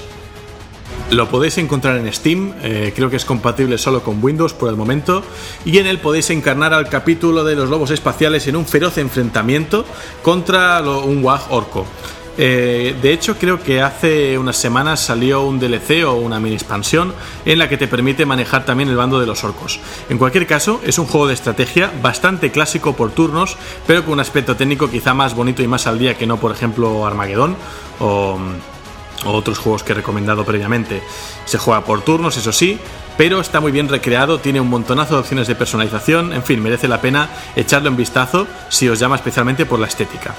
Speaker 1: Lo podéis encontrar en Steam, eh, creo que es compatible solo con Windows por el momento, y en él podéis encarnar al capítulo de los lobos espaciales en un feroz enfrentamiento contra un WAG orco. Eh, de hecho, creo que hace unas semanas salió un DLC o una mini expansión en la que te permite manejar también el bando de los orcos. En cualquier caso, es un juego de estrategia bastante clásico por turnos, pero con un aspecto técnico quizá más bonito y más al día que no, por ejemplo, Armageddon o, o otros juegos que he recomendado previamente. Se juega por turnos, eso sí, pero está muy bien recreado, tiene un montonazo de opciones de personalización, en fin, merece la pena echarle un vistazo si os llama especialmente por la estética.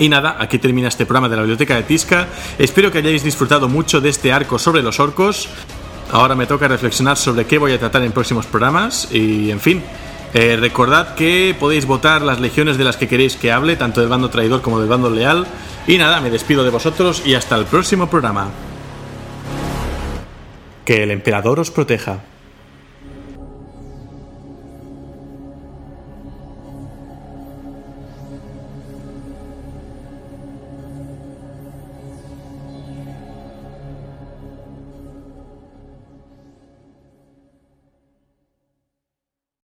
Speaker 1: Y nada, aquí termina este programa de la Biblioteca de Tisca. Espero que hayáis disfrutado mucho de este arco sobre los orcos. Ahora me toca reflexionar sobre qué voy a tratar en próximos programas y, en fin, eh, recordad que podéis votar las legiones de las que queréis que hable, tanto del bando traidor como del bando leal. Y nada, me despido de vosotros y hasta el próximo programa. Que el emperador os proteja.